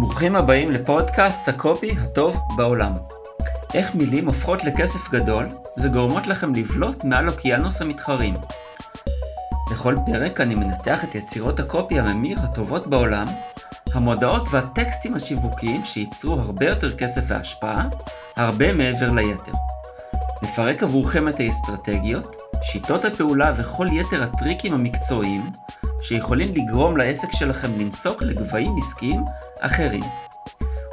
ברוכים הבאים לפודקאסט הקופי הטוב בעולם. איך מילים הופכות לכסף גדול וגורמות לכם לבלוט מעל אוקיינוס המתחרים. בכל פרק אני מנתח את יצירות הקופי הממיר הטובות בעולם, המודעות והטקסטים השיווקיים שייצרו הרבה יותר כסף והשפעה, הרבה מעבר ליתר. נפרק עבורכם את האסטרטגיות, שיטות הפעולה וכל יתר הטריקים המקצועיים שיכולים לגרום לעסק שלכם לנסוק לגבהים עסקיים אחרים.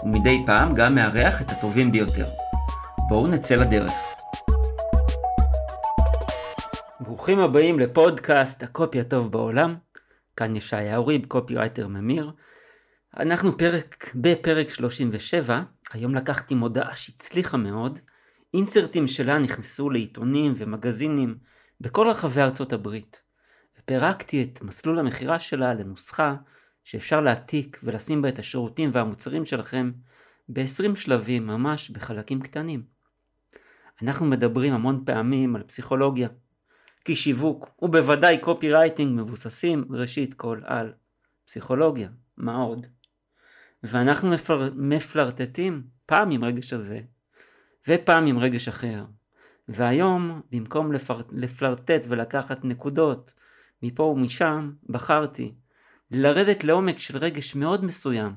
ומדי פעם גם מארח את הטובים ביותר. בואו נצא לדרך. ברוכים הבאים לפודקאסט הקופי הטוב בעולם. כאן ישעיה ריב, קופירייטר ממיר. אנחנו פרק, בפרק 37, היום לקחתי מודעה שהצליחה מאוד. אינסרטים שלה נכנסו לעיתונים ומגזינים בכל רחבי ארצות הברית. פירקתי את מסלול המכירה שלה לנוסחה שאפשר להעתיק ולשים בה את השירותים והמוצרים שלכם ב-20 שלבים ממש בחלקים קטנים. אנחנו מדברים המון פעמים על פסיכולוגיה, כי שיווק ובוודאי קופי רייטינג מבוססים ראשית כל על פסיכולוגיה, מה עוד? ואנחנו מפל... מפלרטטים פעם עם רגש הזה ופעם עם רגש אחר. והיום במקום לפר... לפלרטט ולקחת נקודות מפה ומשם בחרתי לרדת לעומק של רגש מאוד מסוים,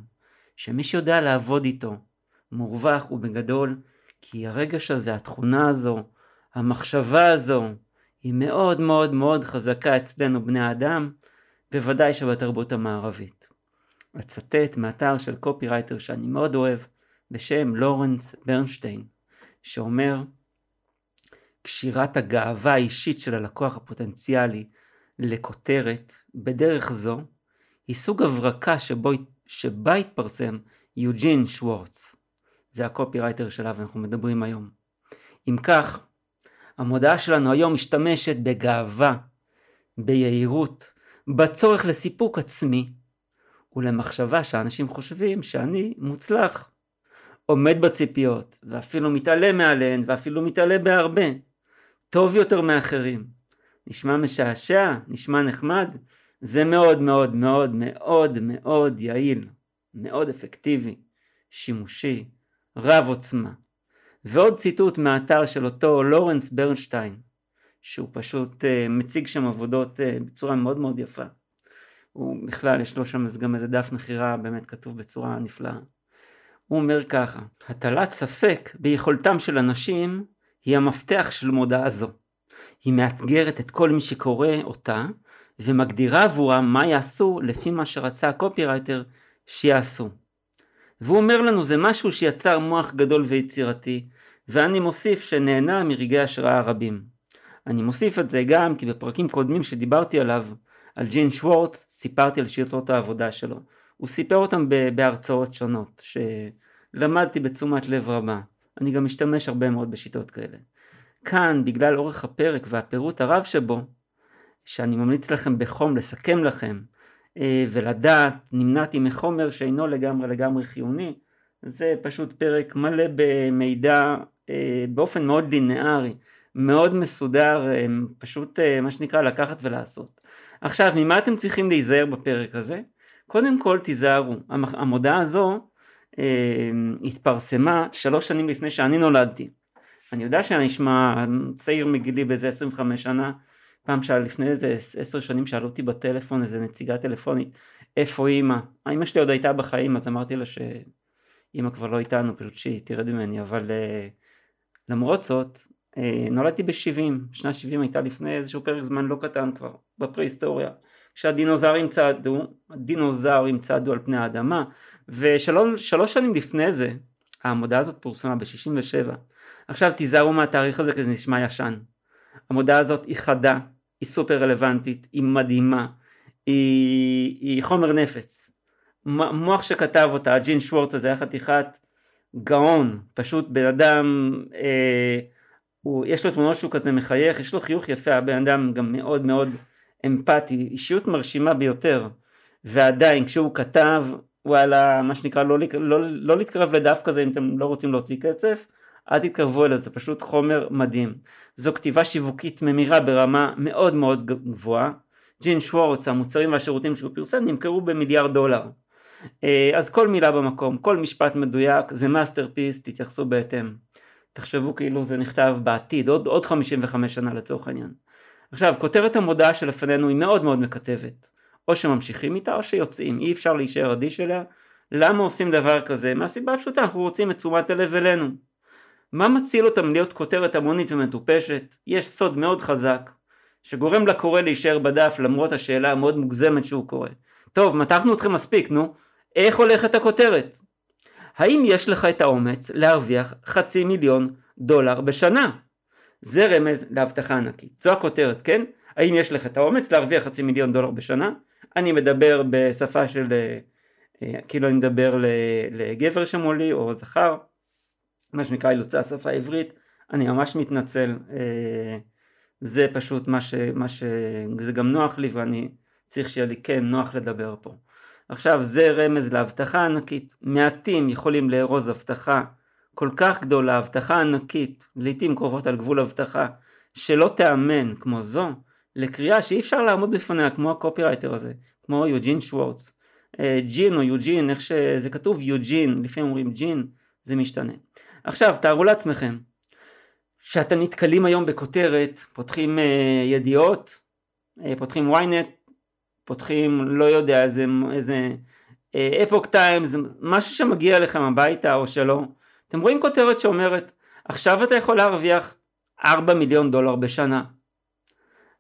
שמי שיודע לעבוד איתו, מורווח ובגדול, כי הרגש הזה, התכונה הזו, המחשבה הזו, היא מאוד מאוד מאוד חזקה אצלנו בני האדם, בוודאי שבתרבות המערבית. אצטט מאתר של קופירייטר שאני מאוד אוהב, בשם לורנס ברנשטיין, שאומר, קשירת הגאווה האישית של הלקוח הפוטנציאלי לכותרת בדרך זו היא סוג הברקה שבו, שבה התפרסם יוג'ין שוורץ. זה הקופירייטר שלה ואנחנו מדברים היום. אם כך, המודעה שלנו היום משתמשת בגאווה, ביהירות, בצורך לסיפוק עצמי ולמחשבה שאנשים חושבים שאני מוצלח, עומד בציפיות ואפילו מתעלה מעליהן ואפילו מתעלה בהרבה, טוב יותר מאחרים. נשמע משעשע, נשמע נחמד, זה מאוד מאוד מאוד מאוד מאוד יעיל, מאוד אפקטיבי, שימושי, רב עוצמה. ועוד ציטוט מהאתר של אותו לורנס ברנשטיין, שהוא פשוט uh, מציג שם עבודות uh, בצורה מאוד מאוד יפה. הוא בכלל יש לו שם גם איזה דף מכירה באמת כתוב בצורה נפלאה. הוא אומר ככה, הטלת ספק ביכולתם של אנשים היא המפתח של מודעה זו. היא מאתגרת את כל מי שקורא אותה ומגדירה עבורם מה יעשו לפי מה שרצה הקופירייטר שיעשו. והוא אומר לנו זה משהו שיצר מוח גדול ויצירתי ואני מוסיף שנהנה מרגעי השראה רבים. אני מוסיף את זה גם כי בפרקים קודמים שדיברתי עליו על ג'ין שוורץ סיפרתי על שיטות העבודה שלו. הוא סיפר אותם בהרצאות שונות שלמדתי בתשומת לב רבה. אני גם משתמש הרבה מאוד בשיטות כאלה. כאן, בגלל אורך הפרק והפירוט הרב שבו, שאני ממליץ לכם בחום לסכם לכם אה, ולדעת, נמנעתי מחומר שאינו לגמרי לגמרי חיוני, זה פשוט פרק מלא במידע אה, באופן מאוד לינארי, מאוד מסודר, אה, פשוט מה שנקרא לקחת ולעשות. עכשיו, ממה אתם צריכים להיזהר בפרק הזה? קודם כל תיזהרו, המודעה הזו התפרסמה שלוש שנים לפני שאני נולדתי. אני יודע שאני נשמע צעיר מגילי באיזה 25 שנה, פעם שאל לפני איזה 10 שנים שאלו אותי בטלפון איזה נציגה טלפונית, איפה אימא? אימא שלי עוד הייתה בחיים אז אמרתי לה שאימא כבר לא איתנו, פשוט שהיא תרד ממני, אבל uh, למרות זאת uh, נולדתי ב-70, שנת 70 הייתה לפני איזשהו פרק זמן לא קטן כבר, בפרה-היסטוריה. כשהדינוזאורים צעדו, הדינוזאורים צעדו על פני האדמה, ושלוש שנים לפני זה, המודעה הזאת פורסמה ב-67. עכשיו תיזהרו מהתאריך הזה כי זה נשמע ישן. המודעה הזאת היא חדה, היא סופר רלוונטית, היא מדהימה, היא, היא חומר נפץ. מוח שכתב אותה, ג'ין שוורץ הזה היה חתיכת גאון, פשוט בן אדם, אה, הוא, יש לו תמונות שהוא כזה מחייך, יש לו חיוך יפה, הבן אדם גם מאוד מאוד אמפתי, אישיות מרשימה ביותר, ועדיין כשהוא כתב, וואלה, מה שנקרא, לא, לא, לא להתקרב לדף כזה אם אתם לא רוצים להוציא קצף, אל תתקרבו אליו, זה פשוט חומר מדהים. זו כתיבה שיווקית ממירה ברמה מאוד מאוד גבוהה. ג'ין שוורץ, המוצרים והשירותים שהוא פרסם נמכרו במיליארד דולר. אה, אז כל מילה במקום, כל משפט מדויק, זה masterpiece, תתייחסו בהתאם. תחשבו כאילו זה נכתב בעתיד, עוד, עוד 55 שנה לצורך העניין. עכשיו, כותרת המודעה שלפנינו היא מאוד מאוד מקטבת. או שממשיכים איתה או שיוצאים, אי אפשר להישאר אדיש אליה. למה עושים דבר כזה? מהסיבה הפשוטה, אנחנו רוצים את תשומת הלב אלינו. מה מציל אותה מלהיות כותרת המונית ומטופשת? יש סוד מאוד חזק, שגורם לקורא להישאר בדף למרות השאלה המאוד מוגזמת שהוא קורא. טוב, מתחנו אתכם מספיק, נו. איך הולכת הכותרת? האם יש לך את האומץ להרוויח חצי מיליון דולר בשנה? זה רמז להבטחה ענקית. זו הכותרת, כן? האם יש לך את האומץ להרוויח חצי מיליון דולר בשנה? אני מדבר בשפה של, אה, אה, כאילו אני מדבר לגבר שמולי או זכר, מה שנקרא אילוצי השפה העברית, אני ממש מתנצל, אה, זה פשוט מה ש... מה ש... זה גם נוח לי ואני צריך שיהיה לי כן נוח לדבר פה. עכשיו זה רמז להבטחה ענקית, מעטים יכולים לארוז הבטחה כל כך גדולה, הבטחה ענקית, לעיתים קרובות על גבול הבטחה, שלא תאמן כמו זו, לקריאה שאי אפשר לעמוד בפניה כמו הקופירייטר הזה, כמו יוג'ין שוורץ. אה, ג'ין או יוג'ין, איך שזה כתוב יוג'ין, לפעמים אומרים ג'ין, זה משתנה. עכשיו תארו לעצמכם שאתם נתקלים היום בכותרת, פותחים uh, ידיעות, uh, פותחים ynet, פותחים לא יודע איזה, איזה אפוק uh, טיימס, משהו שמגיע לכם הביתה או שלא, אתם רואים כותרת שאומרת עכשיו אתה יכול להרוויח 4 מיליון דולר בשנה.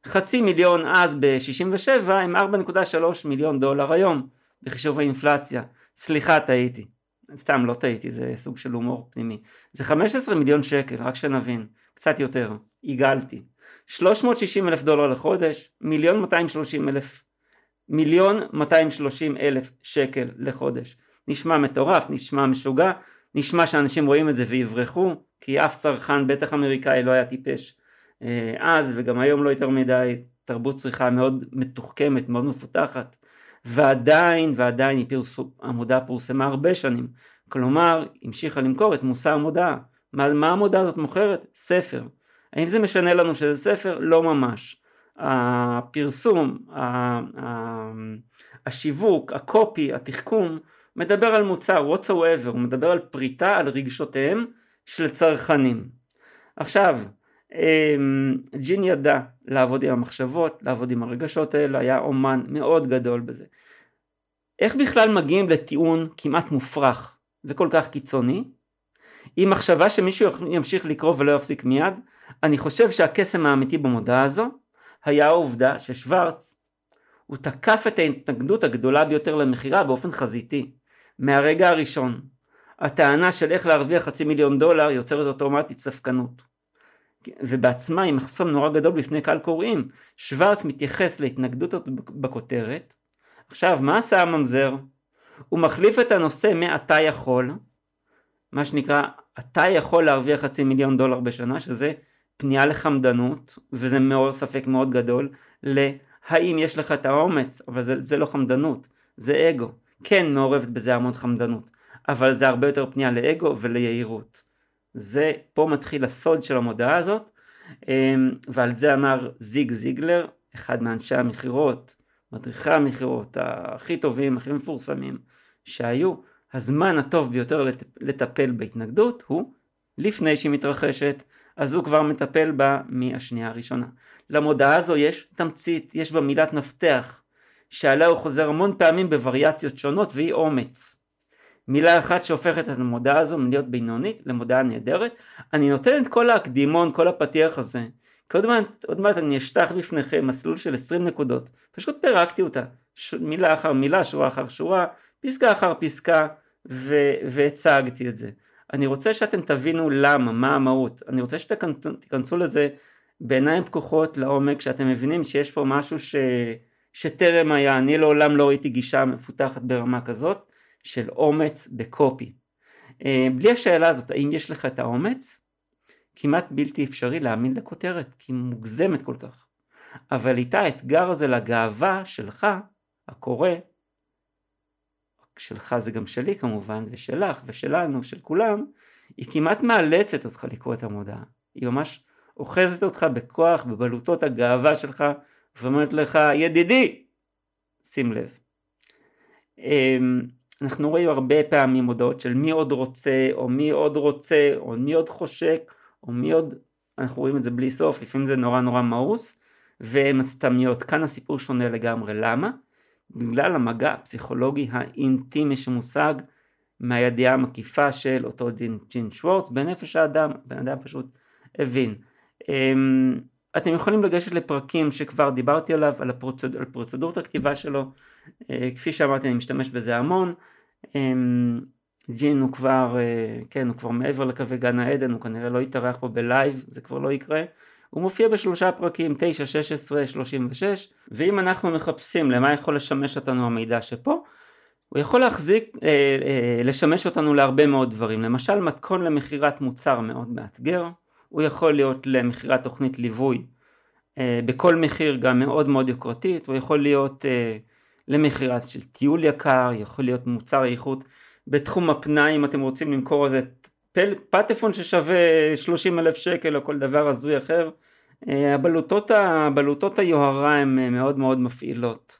חצי מיליון אז ב-67 עם 4.3 מיליון דולר היום בחישוב האינפלציה. סליחה טעיתי. סתם לא טעיתי זה סוג של הומור פנימי. זה 15 מיליון שקל רק שנבין. קצת יותר. עיגלתי. 360 אלף דולר לחודש. מיליון 230 אלף. מיליון 230 אלף שקל לחודש. נשמע מטורף, נשמע משוגע, נשמע שאנשים רואים את זה ויברחו, כי אף צרכן בטח אמריקאי לא היה טיפש אה, אז וגם היום לא יותר מדי, תרבות צריכה מאוד מתוחכמת, מאוד מפותחת, ועדיין ועדיין פרסו, המודעה פורסמה הרבה שנים, כלומר המשיכה למכור את מושא המודעה. מה, מה המודעה הזאת מוכרת? ספר. האם זה משנה לנו שזה ספר? לא ממש. הפרסום, השיווק, הקופי, התחכום, מדבר על מוצר, what so ever, הוא מדבר על פריטה, על רגשותיהם של צרכנים. עכשיו, ג'ין ידע לעבוד עם המחשבות, לעבוד עם הרגשות האלה, היה אומן מאוד גדול בזה. איך בכלל מגיעים לטיעון כמעט מופרך וכל כך קיצוני? עם מחשבה שמישהו ימשיך לקרוא ולא יפסיק מיד, אני חושב שהקסם האמיתי במודעה הזו היה העובדה ששוורץ הוא תקף את ההתנגדות הגדולה ביותר למכירה באופן חזיתי, מהרגע הראשון. הטענה של איך להרוויח חצי מיליון דולר יוצרת אוטומטית ספקנות. ובעצמה היא מחסום נורא גדול בפני קהל קוראים. שוורץ מתייחס להתנגדות בכותרת. עכשיו, מה עשה הממזר? הוא מחליף את הנושא מ"אתה יכול", מה שנקרא, אתה יכול להרוויח חצי מיליון דולר בשנה, שזה פנייה לחמדנות, וזה מעורר ספק מאוד גדול, ל"האם יש לך את האומץ", אבל זה, זה לא חמדנות, זה אגו. כן מעורבת בזה המון חמדנות, אבל זה הרבה יותר פנייה לאגו וליהירות. זה, פה מתחיל הסוד של המודעה הזאת, אמ, ועל זה אמר זיג זיגלר, אחד מאנשי המכירות, מדריכי המכירות הכי טובים, הכי מפורסמים שהיו, הזמן הטוב ביותר לטפל בהתנגדות הוא לפני שהיא מתרחשת, אז הוא כבר מטפל בה מהשנייה הראשונה. למודעה הזו יש תמצית, יש בה מילת מפתח, שעליה הוא חוזר המון פעמים בווריאציות שונות, והיא אומץ. מילה אחת שהופכת את המודעה הזו מלהיות בינונית למודעה נהדרת. אני נותן את כל הקדימון, כל הפתיח הזה. כי עוד מעט, עוד מעט אני אשטח בפניכם מסלול של 20 נקודות. פשוט פירקתי אותה. ש... מילה אחר מילה, שורה אחר שורה, פסקה אחר פסקה, ו... והצגתי את זה. אני רוצה שאתם תבינו למה, מה המהות. אני רוצה שתיכנסו לזה בעיניים פקוחות לעומק, שאתם מבינים שיש פה משהו ש... שטרם היה. אני לעולם לא ראיתי גישה מפותחת ברמה כזאת. של אומץ בקופי. אה, בלי השאלה הזאת, האם יש לך את האומץ? כמעט בלתי אפשרי להאמין לכותרת, כי היא מוגזמת כל כך. אבל איתה האתגר הזה לגאווה שלך, הקורא, שלך זה גם שלי כמובן, ושלך, ושלנו, של כולם, היא כמעט מאלצת אותך לקרוא את המודעה. היא ממש אוחזת אותך בכוח, בבלוטות הגאווה שלך, ואומרת לך, ידידי, שים לב. אמ, אנחנו רואים הרבה פעמים מודעות של מי עוד רוצה, או מי עוד רוצה, או מי עוד חושק, או מי עוד, אנחנו רואים את זה בלי סוף, לפעמים זה נורא נורא מאוס, והן הסתמיות. כאן הסיפור שונה לגמרי. למה? בגלל המגע הפסיכולוגי האינטימי שמושג מהידיעה המקיפה של אותו דין ג'ין שוורץ בנפש האדם, בן אדם פשוט הבין. אתם יכולים לגשת לפרקים שכבר דיברתי עליו, על, הפרוצד... על פרוצדורת הכתיבה שלו, אה, כפי שאמרתי אני משתמש בזה המון. אמ, ג'ין הוא כבר, אה, כן, הוא כבר מעבר לקווי גן העדן, הוא כנראה לא יתארח פה בלייב, זה כבר לא יקרה. הוא מופיע בשלושה פרקים, 9, 16, 36, ואם אנחנו מחפשים למה יכול לשמש אותנו המידע שפה, הוא יכול להחזיק, אה, אה, לשמש אותנו להרבה מאוד דברים, למשל מתכון למכירת מוצר מאוד מאתגר, הוא יכול להיות למכירת תוכנית ליווי אה, בכל מחיר גם מאוד מאוד יוקרתית, הוא יכול להיות אה, למכירת של טיול יקר, יכול להיות מוצר איכות בתחום הפנאי אם אתם רוצים למכור איזה פל, פטפון ששווה 30 אלף שקל או כל דבר הזוי אחר, אה, הבלוטות, הבלוטות היוהרה הן אה, מאוד מאוד מפעילות.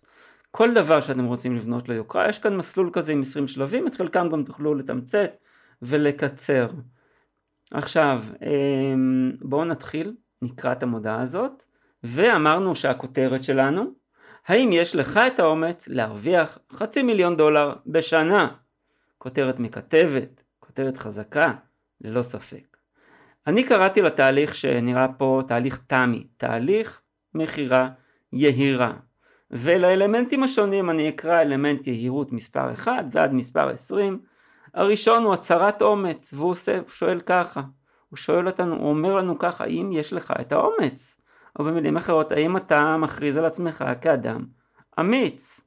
כל דבר שאתם רוצים לבנות ליוקרה, יש כאן מסלול כזה עם 20 שלבים, את חלקם גם תוכלו לתמצת ולקצר. עכשיו, אמ, בואו נתחיל, נקרא את המודעה הזאת, ואמרנו שהכותרת שלנו, האם יש לך את האומץ להרוויח חצי מיליון דולר בשנה? כותרת מכתבת, כותרת חזקה, ללא ספק. אני קראתי לתהליך שנראה פה תהליך תמי, תהליך מכירה יהירה. ולאלמנטים השונים אני אקרא אלמנט יהירות מספר 1 ועד מספר 20. הראשון הוא הצהרת אומץ, והוא עושה, שואל ככה, הוא שואל אותנו, הוא אומר לנו ככה, האם יש לך את האומץ? או במילים אחרות, האם אתה מכריז על עצמך כאדם אמיץ?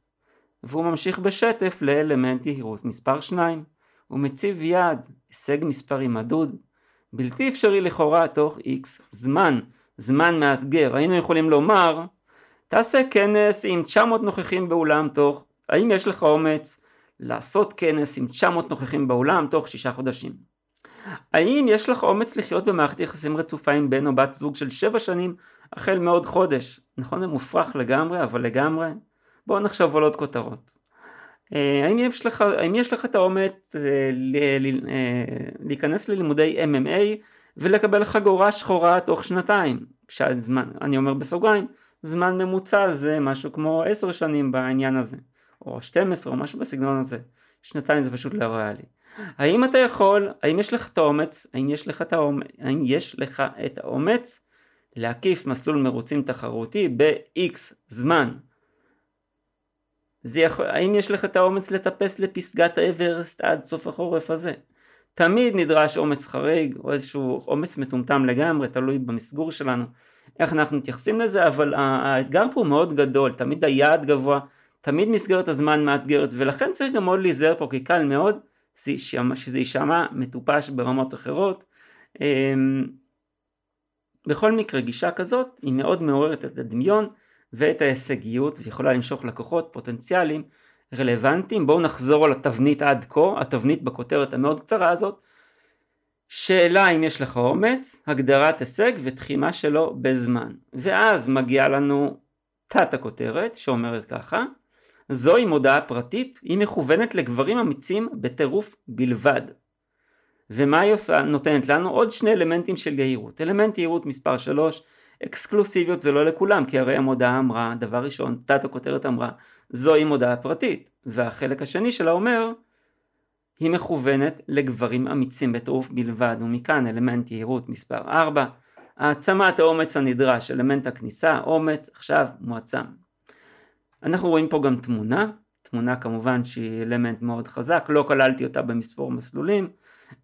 והוא ממשיך בשטף לאלמנט יהירות מספר 2. הוא מציב יעד, הישג מספרי מדוד, בלתי אפשרי לכאורה תוך איקס זמן, זמן מאתגר. היינו יכולים לומר, תעשה כנס עם 900 נוכחים באולם תוך, האם יש לך אומץ לעשות כנס עם 900 נוכחים באולם תוך שישה חודשים? האם יש לך אומץ לחיות במערכת יחסים רצופה עם בן או בת זוג של 7 שנים החל מעוד חודש? נכון זה מופרך לגמרי, אבל לגמרי. בואו נחשוב על עוד כותרות. אה, האם יש לך, האם יש לך את האומץ אה, אה, להיכנס ללימודי MMA ולקבל חגורה שחורה תוך שנתיים? כשהזמן, אני אומר בסוגריים, זמן ממוצע זה משהו כמו עשר שנים בעניין הזה, או 12 או משהו בסגנון הזה. שנתיים זה פשוט לא ריאלי. האם אתה יכול, האם יש לך את האומץ, האם יש לך את האומץ, האם יש לך את האומץ להקיף מסלול מרוצים תחרותי ב-X זמן? זה יכול, האם יש לך את האומץ לטפס לפסגת האברסט עד סוף החורף הזה? תמיד נדרש אומץ חריג או איזשהו אומץ מטומטם לגמרי, תלוי במסגור שלנו, איך אנחנו מתייחסים לזה, אבל האתגר פה הוא מאוד גדול, תמיד היעד גבוה, תמיד מסגרת הזמן מאתגרת, ולכן צריך גם מאוד להיזהר פה, כי קל מאוד שזה יישמע מטופש ברמות אחרות. אמ, בכל מקרה, גישה כזאת היא מאוד מעוררת את הדמיון, ואת ההישגיות ויכולה למשוך לקוחות פוטנציאליים רלוונטיים. בואו נחזור על התבנית עד כה, התבנית בכותרת המאוד קצרה הזאת. שאלה אם יש לך אומץ, הגדרת הישג ותחימה שלו בזמן. ואז מגיעה לנו תת הכותרת שאומרת ככה זוהי מודעה פרטית, היא מכוונת לגברים אמיצים בטירוף בלבד. ומה היא עושה? נותנת לנו עוד שני אלמנטים של יהירות. אלמנט יהירות מספר 3 אקסקלוסיביות זה לא לכולם, כי הרי המודעה אמרה, דבר ראשון, תת הכותרת אמרה, זוהי מודעה פרטית, והחלק השני שלה אומר, היא מכוונת לגברים אמיצים בטירוף בלבד, ומכאן אלמנט יהירות מספר 4, העצמת האומץ הנדרש, אלמנט הכניסה, אומץ, עכשיו מועצם. אנחנו רואים פה גם תמונה, תמונה כמובן שהיא אלמנט מאוד חזק, לא כללתי אותה במספור מסלולים.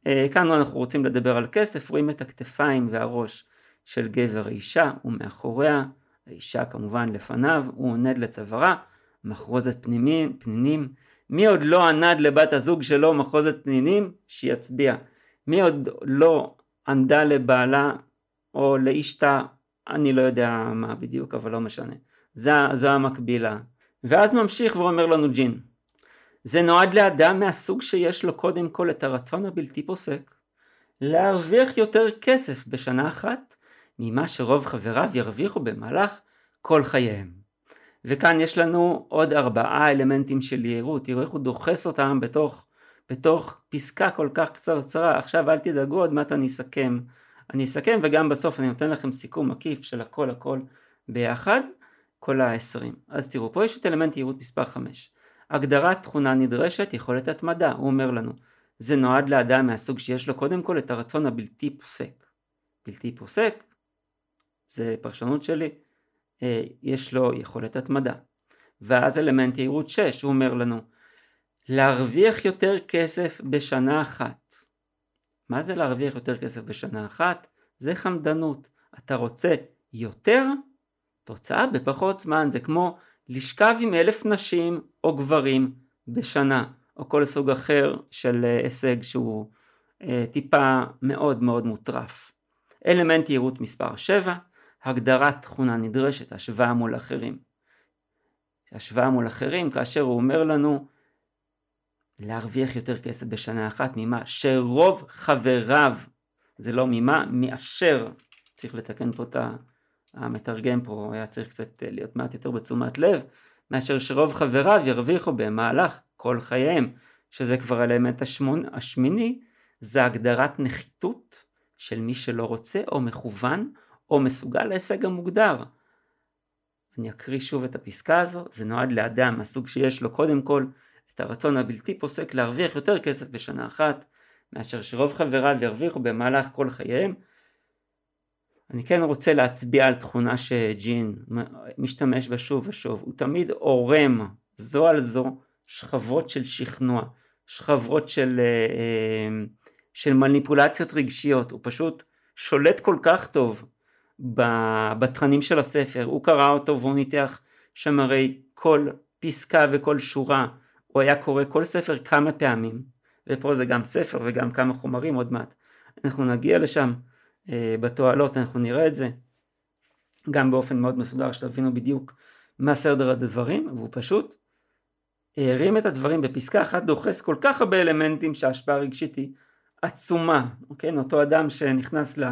אה, כאן אנחנו רוצים לדבר על כסף, רואים את הכתפיים והראש של גבר האישה ומאחוריה, האישה כמובן לפניו, הוא עונד לצווארה, מחרוזת פנימים, פנינים. מי עוד לא ענד לבת הזוג שלו מחרוזת פנינים? שיצביע. מי עוד לא ענדה לבעלה או לאשתה? אני לא יודע מה בדיוק, אבל לא משנה. זו, זו המקבילה. ואז ממשיך ואומר לנו ג'ין. זה נועד לאדם מהסוג שיש לו קודם כל את הרצון הבלתי פוסק להרוויח יותר כסף בשנה אחת ממה שרוב חבריו ירוויחו במהלך כל חייהם. וכאן יש לנו עוד ארבעה אלמנטים של יהירות, תראו איך הוא דוחס אותם בתוך, בתוך פסקה כל כך קצרצרה, עכשיו אל תדאגו עוד מעט אני אסכם, אני אסכם וגם בסוף אני נותן לכם סיכום מקיף של הכל הכל ביחד, כל ה-20. אז תראו, פה יש את אלמנט יהירות מספר 5. הגדרת תכונה נדרשת, יכולת התמדה, הוא אומר לנו, זה נועד לאדם מהסוג שיש לו קודם כל את הרצון הבלתי פוסק. בלתי פוסק, זה פרשנות שלי, אה, יש לו יכולת התמדה. ואז אלמנט יהירות 6, הוא אומר לנו, להרוויח יותר כסף בשנה אחת. מה זה להרוויח יותר כסף בשנה אחת? זה חמדנות. אתה רוצה יותר, תוצאה בפחות זמן. זה כמו לשכב עם אלף נשים או גברים בשנה, או כל סוג אחר של אה, הישג שהוא אה, טיפה מאוד מאוד מוטרף. אלמנט יהירות מספר 7, הגדרת תכונה נדרשת, השוואה מול אחרים. השוואה מול אחרים כאשר הוא אומר לנו להרוויח יותר כסף בשנה אחת ממה שרוב חבריו, זה לא ממה, מאשר, צריך לתקן פה את המתרגם פה, היה צריך קצת להיות מעט יותר בתשומת לב, מאשר שרוב חבריו ירוויחו במהלך כל חייהם, שזה כבר אלמנט השמון, השמיני, זה הגדרת נחיתות של מי שלא רוצה או מכוון או מסוגל להישג המוגדר. אני אקריא שוב את הפסקה הזו, זה נועד לאדם מהסוג שיש לו קודם כל את הרצון הבלתי פוסק להרוויח יותר כסף בשנה אחת, מאשר שרוב חבריו ירוויחו במהלך כל חייהם. אני כן רוצה להצביע על תכונה שג'ין משתמש בה שוב ושוב, הוא תמיד עורם זו על זו שכבות של שכנוע, שכבות של, אה, אה, של מניפולציות רגשיות, הוא פשוט שולט כל כך טוב בתכנים של הספר, הוא קרא אותו והוא ניתח שם הרי כל פסקה וכל שורה, הוא היה קורא כל ספר כמה פעמים, ופה זה גם ספר וגם כמה חומרים עוד מעט, אנחנו נגיע לשם בתועלות, אנחנו נראה את זה, גם באופן מאוד מסודר שתבינו בדיוק מה סדר הדברים, והוא פשוט הרים את הדברים בפסקה אחת דוחס כל כך הרבה אלמנטים שההשפעה הרגשית היא עצומה, כן, אותו אדם שנכנס ל...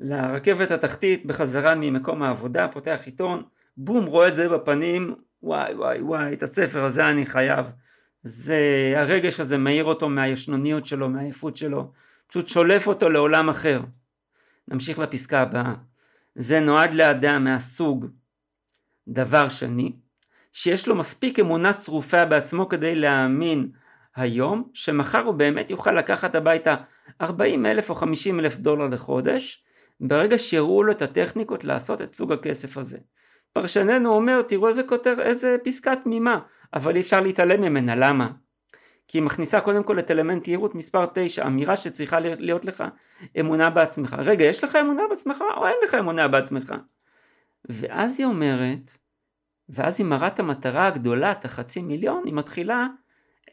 לרכבת התחתית בחזרה ממקום העבודה, פותח עיתון, בום, רואה את זה בפנים, וואי וואי וואי, את הספר הזה אני חייב. זה, הרגש הזה מאיר אותו מהישנוניות שלו, מהעייפות שלו, פשוט שולף אותו לעולם אחר. נמשיך לפסקה הבאה. זה נועד לאדם מהסוג דבר שני, שיש לו מספיק אמונה צרופה בעצמו כדי להאמין היום, שמחר הוא באמת יוכל לקחת הביתה 40 אלף או 50 אלף דולר לחודש, ברגע שהראו לו את הטכניקות לעשות את סוג הכסף הזה. פרשננו אומר, תראו איזה כותר, איזה פסקה תמימה, אבל אי אפשר להתעלם ממנה, למה? כי היא מכניסה קודם כל את אלמנט יהירות מספר 9, אמירה שצריכה להיות לך אמונה בעצמך. רגע, יש לך אמונה בעצמך או אין לך אמונה בעצמך? ואז היא אומרת, ואז היא מראה את המטרה הגדולה, את החצי מיליון, היא מתחילה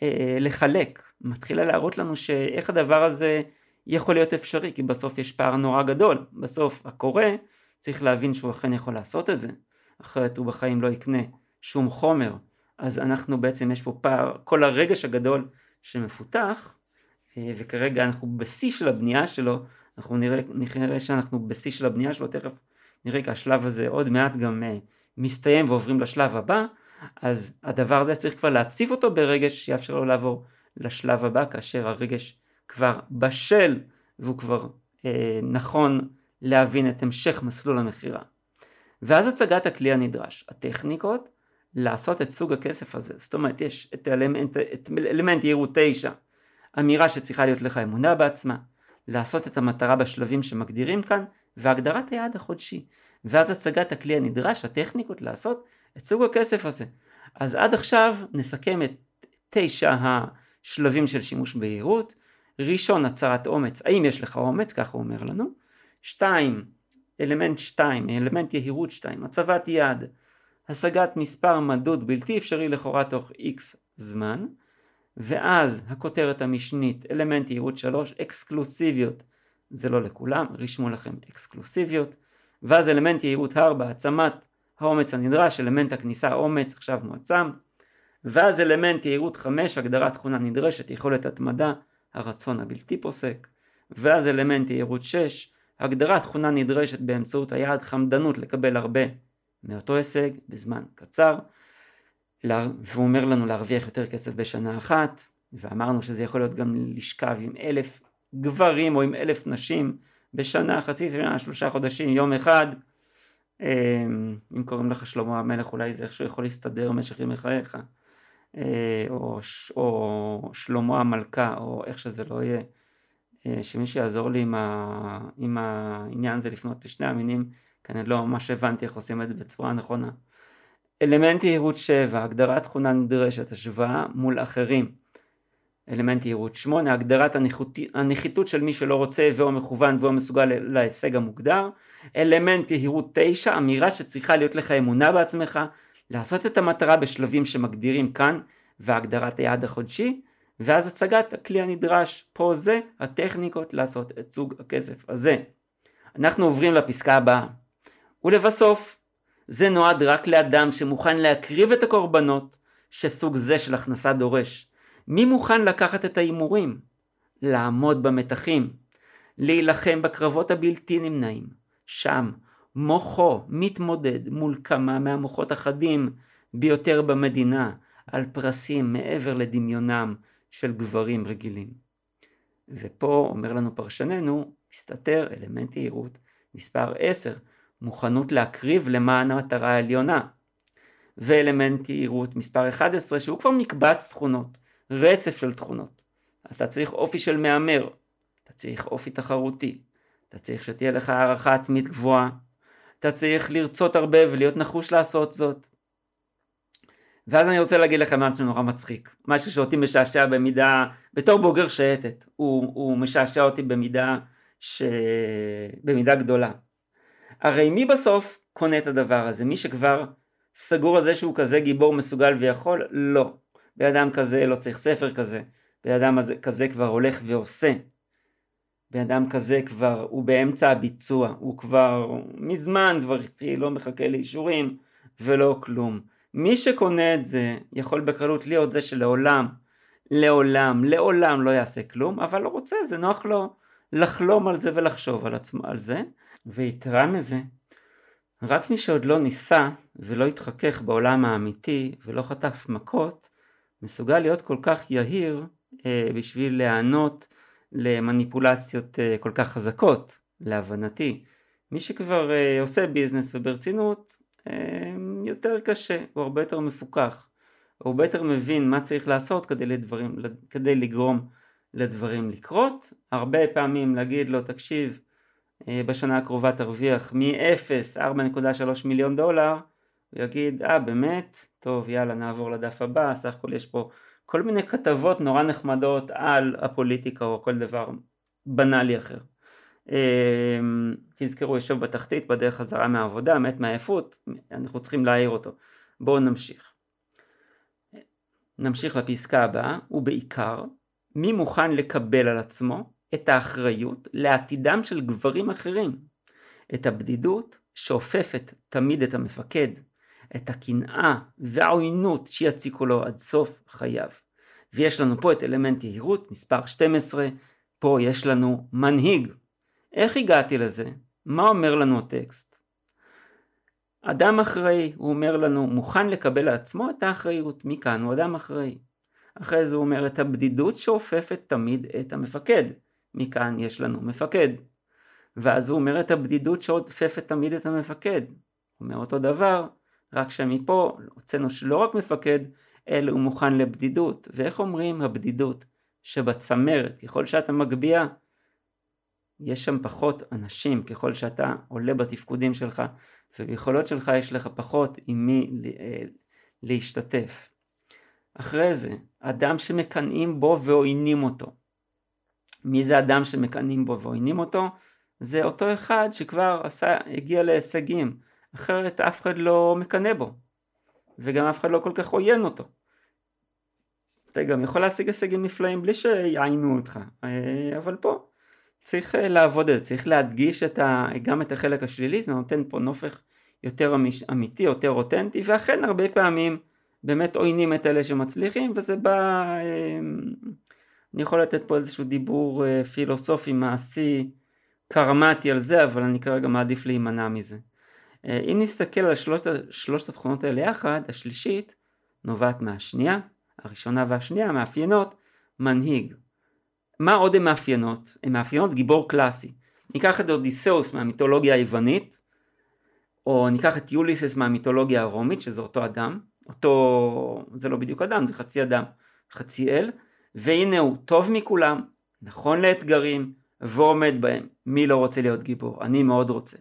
אה, לחלק, מתחילה להראות לנו שאיך הדבר הזה יכול להיות אפשרי, כי בסוף יש פער נורא גדול. בסוף הקורא צריך להבין שהוא אכן יכול לעשות את זה, אחרת הוא בחיים לא יקנה שום חומר. אז אנחנו בעצם, יש פה פער, כל הרגש הגדול שמפותח, אה, וכרגע אנחנו בשיא של הבנייה שלו, אנחנו נראה, נראה שאנחנו בשיא של הבנייה שלו, תכף נראה כי השלב הזה עוד מעט גם אה, מסתיים ועוברים לשלב הבא, אז הדבר הזה צריך כבר להציף אותו ברגש שיאפשר לו לעבור לשלב הבא, כאשר הרגש כבר בשל והוא כבר אה, נכון להבין את המשך מסלול המכירה. ואז הצגת הכלי הנדרש, הטכניקות לעשות את סוג הכסף הזה, זאת אומרת יש את אלמנט, את אלמנט יהירות 9, אמירה שצריכה להיות לך אמונה בעצמה, לעשות את המטרה בשלבים שמגדירים כאן, והגדרת היעד החודשי, ואז הצגת הכלי הנדרש, הטכניקות לעשות את סוג הכסף הזה. אז עד עכשיו נסכם את תשע השלבים של שימוש ביהירות, ראשון הצהרת אומץ, האם יש לך אומץ, ככה הוא אומר לנו, שתיים, אלמנט שתיים, אלמנט יהירות שתיים, הצבת יעד, השגת מספר מדוד בלתי אפשרי לכאורה תוך איקס זמן, ואז הכותרת המשנית, אלמנט יהירות שלוש, אקסקלוסיביות, זה לא לכולם, רשמו לכם אקסקלוסיביות, ואז אלמנט יהירות ארבע, העצמת האומץ הנדרש, אלמנט הכניסה אומץ, עכשיו מועצם, ואז אלמנט יהירות חמש, הגדרת תכונה נדרשת, יכולת התמדה, הרצון הבלתי פוסק, ואז אלמנט יהירות 6, הגדרת תכונה נדרשת באמצעות היעד חמדנות לקבל הרבה מאותו הישג בזמן קצר, והוא אומר לנו להרוויח יותר כסף בשנה אחת, ואמרנו שזה יכול להיות גם לשכב עם אלף גברים או עם אלף נשים בשנה, חצי שנה, שלושה חודשים, יום אחד. אמ, אם קוראים לך שלמה המלך אולי זה איכשהו יכול להסתדר במשך ימי חייך. אה, או, או שלמה המלכה או איך שזה לא יהיה. אה, שמישהו יעזור לי עם, ה, עם העניין הזה לפנות לשני המינים, כי אני לא ממש הבנתי איך עושים את זה בצורה נכונה. אלמנט יהירות 7, הגדרת תכונה נדרשת, השוואה מול אחרים. אלמנט יהירות 8, הגדרת הנחיתות של מי שלא רוצה והוא מכוון והוא מסוגל להישג המוגדר. אלמנט יהירות 9, אמירה שצריכה להיות לך אמונה בעצמך, לעשות את המטרה בשלבים שמגדירים כאן והגדרת היעד החודשי. ואז הצגת הכלי הנדרש. פה זה הטכניקות לעשות את סוג הכסף הזה. אנחנו עוברים לפסקה הבאה. ולבסוף, זה נועד רק לאדם שמוכן להקריב את הקורבנות שסוג זה של הכנסה דורש. מי מוכן לקחת את ההימורים? לעמוד במתחים, להילחם בקרבות הבלתי נמנעים. שם מוחו מתמודד מול כמה מהמוחות החדים ביותר במדינה על פרסים מעבר לדמיונם של גברים רגילים. ופה אומר לנו פרשננו, מסתתר אלמנט יהירות מספר 10, מוכנות להקריב למען המטרה העליונה. ואלמנט יהירות מספר 11 שהוא כבר מקבץ תכונות, רצף של תכונות. אתה צריך אופי של מהמר, אתה צריך אופי תחרותי, אתה צריך שתהיה לך הערכה עצמית גבוהה, אתה צריך לרצות הרבה ולהיות נחוש לעשות זאת. ואז אני רוצה להגיד לכם משהו נורא מצחיק, משהו שאותי משעשע במידה, בתור בוגר שייטת, הוא, הוא משעשע אותי במידה, ש... במידה גדולה. הרי מי בסוף קונה את הדבר הזה? מי שכבר סגור על זה שהוא כזה גיבור מסוגל ויכול? לא. בן אדם כזה לא צריך ספר כזה, בן אדם כזה כבר הולך ועושה. בן אדם כזה כבר, הוא באמצע הביצוע, הוא כבר מזמן כבר התחיל, לא מחכה לאישורים ולא כלום. מי שקונה את זה יכול בקלות להיות זה שלעולם, לעולם, לעולם לא יעשה כלום, אבל לא רוצה, זה נוח לו לחלום על זה ולחשוב על עצמו על זה. ויתרה מזה, רק מי שעוד לא ניסה ולא התחכך בעולם האמיתי ולא חטף מכות, מסוגל להיות כל כך יהיר אה, בשביל להיענות למניפולציות אה, כל כך חזקות, להבנתי. מי שכבר אה, עושה ביזנס וברצינות, אה, יותר קשה, הוא הרבה יותר מפוקח. הוא הרבה יותר מבין מה צריך לעשות כדי, לדברים, כדי לגרום לדברים לקרות. הרבה פעמים להגיד לו, תקשיב, אה, בשנה הקרובה תרוויח מ-0 4.3 מיליון דולר, הוא יגיד, אה באמת? טוב יאללה נעבור לדף הבא, סך הכל יש פה כל מיני כתבות נורא נחמדות על הפוליטיקה או כל דבר בנאלי אחר. אמ, תזכרו, יושב בתחתית בדרך חזרה מהעבודה, מת מעייפות, אנחנו צריכים להעיר אותו. בואו נמשיך. נמשיך לפסקה הבאה, ובעיקר, מי מוכן לקבל על עצמו את האחריות לעתידם של גברים אחרים, את הבדידות שאופפת תמיד את המפקד, את הקנאה והעוינות שיציקו לו עד סוף חייו. ויש לנו פה את אלמנט יהירות, מספר 12, פה יש לנו מנהיג. איך הגעתי לזה? מה אומר לנו הטקסט? אדם אחראי, הוא אומר לנו, מוכן לקבל לעצמו את האחריות. מכאן הוא אדם אחראי. אחרי זה הוא אומר את הבדידות שאופפת תמיד את המפקד. מכאן יש לנו מפקד. ואז הוא אומר את הבדידות שאופפת תמיד את המפקד. הוא אומר אותו דבר, רק שמפה הוצאנו שלא רק מפקד, אלא הוא מוכן לבדידות. ואיך אומרים הבדידות? שבצמרת, ככל שאתה מגביה, יש שם פחות אנשים, ככל שאתה עולה בתפקודים שלך, וביכולות שלך יש לך פחות עם מי אה, להשתתף. אחרי זה, אדם שמקנאים בו ועוינים אותו. מי זה אדם שמקנאים בו ועוינים אותו? זה אותו אחד שכבר עשה, הגיע להישגים, אחרת אף אחד לא מקנא בו, וגם אף אחד לא כל כך עוין אותו. אתה גם יכול להשיג הישגים נפלאים בלי שיעיינו אותך, אה, אבל פה צריך אה, לעבוד על זה, צריך להדגיש את ה, גם את החלק השלילי, זה נותן פה נופך יותר אמיתי, יותר אותנטי, ואכן הרבה פעמים באמת עוינים את אלה שמצליחים, וזה בא, אה, אני יכול לתת פה איזשהו דיבור פילוסופי מעשי קרמטי על זה, אבל אני כרגע מעדיף להימנע מזה. אה, אם נסתכל על שלושת, שלושת התכונות האלה יחד, השלישית נובעת מהשנייה, הראשונה והשנייה מאפיינות מנהיג. מה עוד הן מאפיינות? הן מאפיינות גיבור קלאסי. ניקח את אודיסאוס מהמיתולוגיה היוונית, או ניקח את יוליסס מהמיתולוגיה הרומית, שזה אותו אדם, אותו, זה לא בדיוק אדם, זה חצי אדם, חצי אל, והנה הוא טוב מכולם, נכון לאתגרים, ועומד בהם. מי לא רוצה להיות גיבור? אני מאוד רוצה.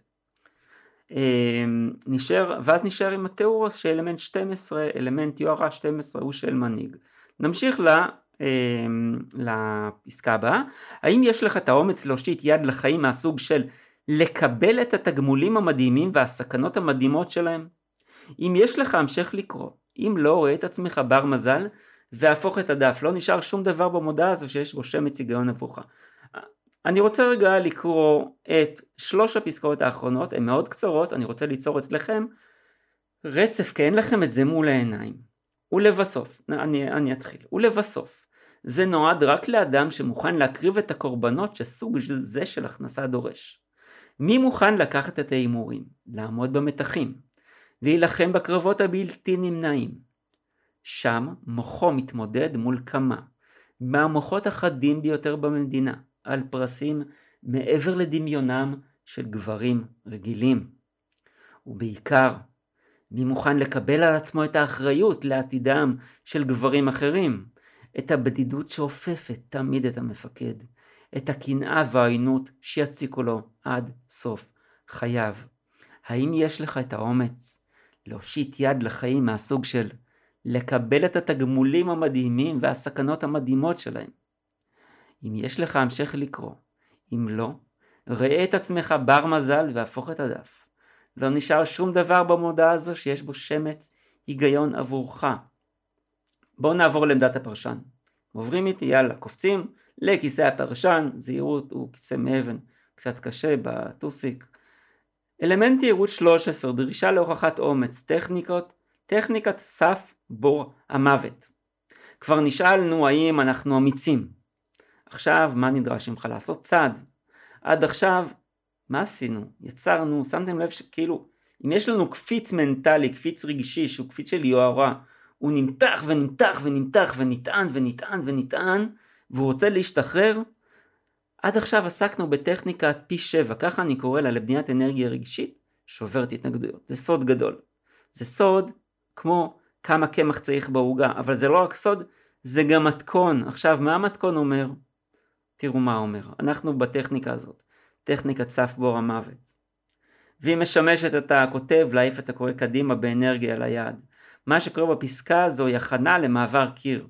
אמ, נשאר, ואז נשאר עם התיאורוס שאלמנט 12, אלמנט יוהרה 12 הוא של מנהיג. נמשיך ל, אמ, לפסקה הבאה. האם יש לך את האומץ להושיט יד לחיים מהסוג של לקבל את התגמולים המדהימים והסכנות המדהימות שלהם? אם יש לך המשך לקרוא, אם לא רואה את עצמך בר מזל והפוך את הדף, לא נשאר שום דבר במודעה הזו שיש בו שמץ היגיון עבורך. אני רוצה רגע לקרוא את שלוש הפסקאות האחרונות, הן מאוד קצרות, אני רוצה ליצור אצלכם רצף, כי אין לכם את זה מול העיניים. ולבסוף, אני, אני אתחיל, ולבסוף, זה נועד רק לאדם שמוכן להקריב את הקורבנות שסוג זה של הכנסה דורש. מי מוכן לקחת את ההימורים, לעמוד במתחים, להילחם בקרבות הבלתי נמנעים? שם מוחו מתמודד מול כמה מהמוחות החדים ביותר במדינה, על פרסים מעבר לדמיונם של גברים רגילים. ובעיקר, מי מוכן לקבל על עצמו את האחריות לעתידם של גברים אחרים, את הבדידות שאופפת תמיד את המפקד, את הקנאה והעוינות שיציקו לו עד סוף חייו. האם יש לך את האומץ להושיט יד לחיים מהסוג של לקבל את התגמולים המדהימים והסכנות המדהימות שלהם? אם יש לך המשך לקרוא, אם לא, ראה את עצמך בר מזל והפוך את הדף. לא נשאר שום דבר במודעה הזו שיש בו שמץ היגיון עבורך. בואו נעבור לעמדת הפרשן. עוברים איתי, יאללה, קופצים לכיסא הפרשן, זהירות הוא כיסא מאבן, קצת קשה בטוסיק. אלמנט יהירות 13, דרישה להוכחת אומץ, טכניקות, טכניקת סף בור המוות. כבר נשאלנו האם אנחנו אמיצים. עכשיו מה נדרש ממך לעשות צעד. עד עכשיו מה עשינו? יצרנו, שמתם לב שכאילו אם יש לנו קפיץ מנטלי, קפיץ רגשי שהוא קפיץ של יוהרה, הוא נמתח ונמתח ונמתח ונטען ונטען ונטען והוא רוצה להשתחרר, עד עכשיו עסקנו בטכניקת פי שבע, ככה אני קורא לה לבניית אנרגיה רגשית שוברת התנגדויות. זה סוד גדול. זה סוד כמו כמה קמח צריך בעוגה, אבל זה לא רק סוד, זה גם מתכון. עכשיו, מה המתכון אומר? תראו מה אומר, אנחנו בטכניקה הזאת, טכניקת סף בור המוות. והיא משמשת את הכותב להעיף את הקורא קדימה באנרגיה ליעד. מה שקורה בפסקה הזו היא הכנה למעבר קיר.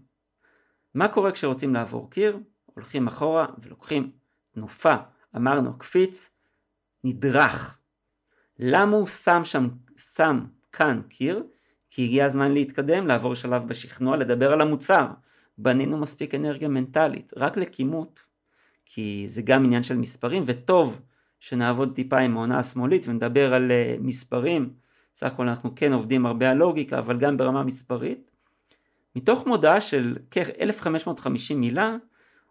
מה קורה כשרוצים לעבור קיר? הולכים אחורה ולוקחים תנופה, אמרנו קפיץ, נדרך. למה הוא שם שם, שם כאן קיר? כי הגיע הזמן להתקדם, לעבור שלב בשכנוע, לדבר על המוצר. בנינו מספיק אנרגיה מנטלית, רק לכימות כי זה גם עניין של מספרים, וטוב שנעבוד טיפה עם העונה השמאלית ונדבר על uh, מספרים, סך הכל אנחנו כן עובדים הרבה על לוגיקה, אבל גם ברמה מספרית. מתוך מודעה של כ-1550 מילה,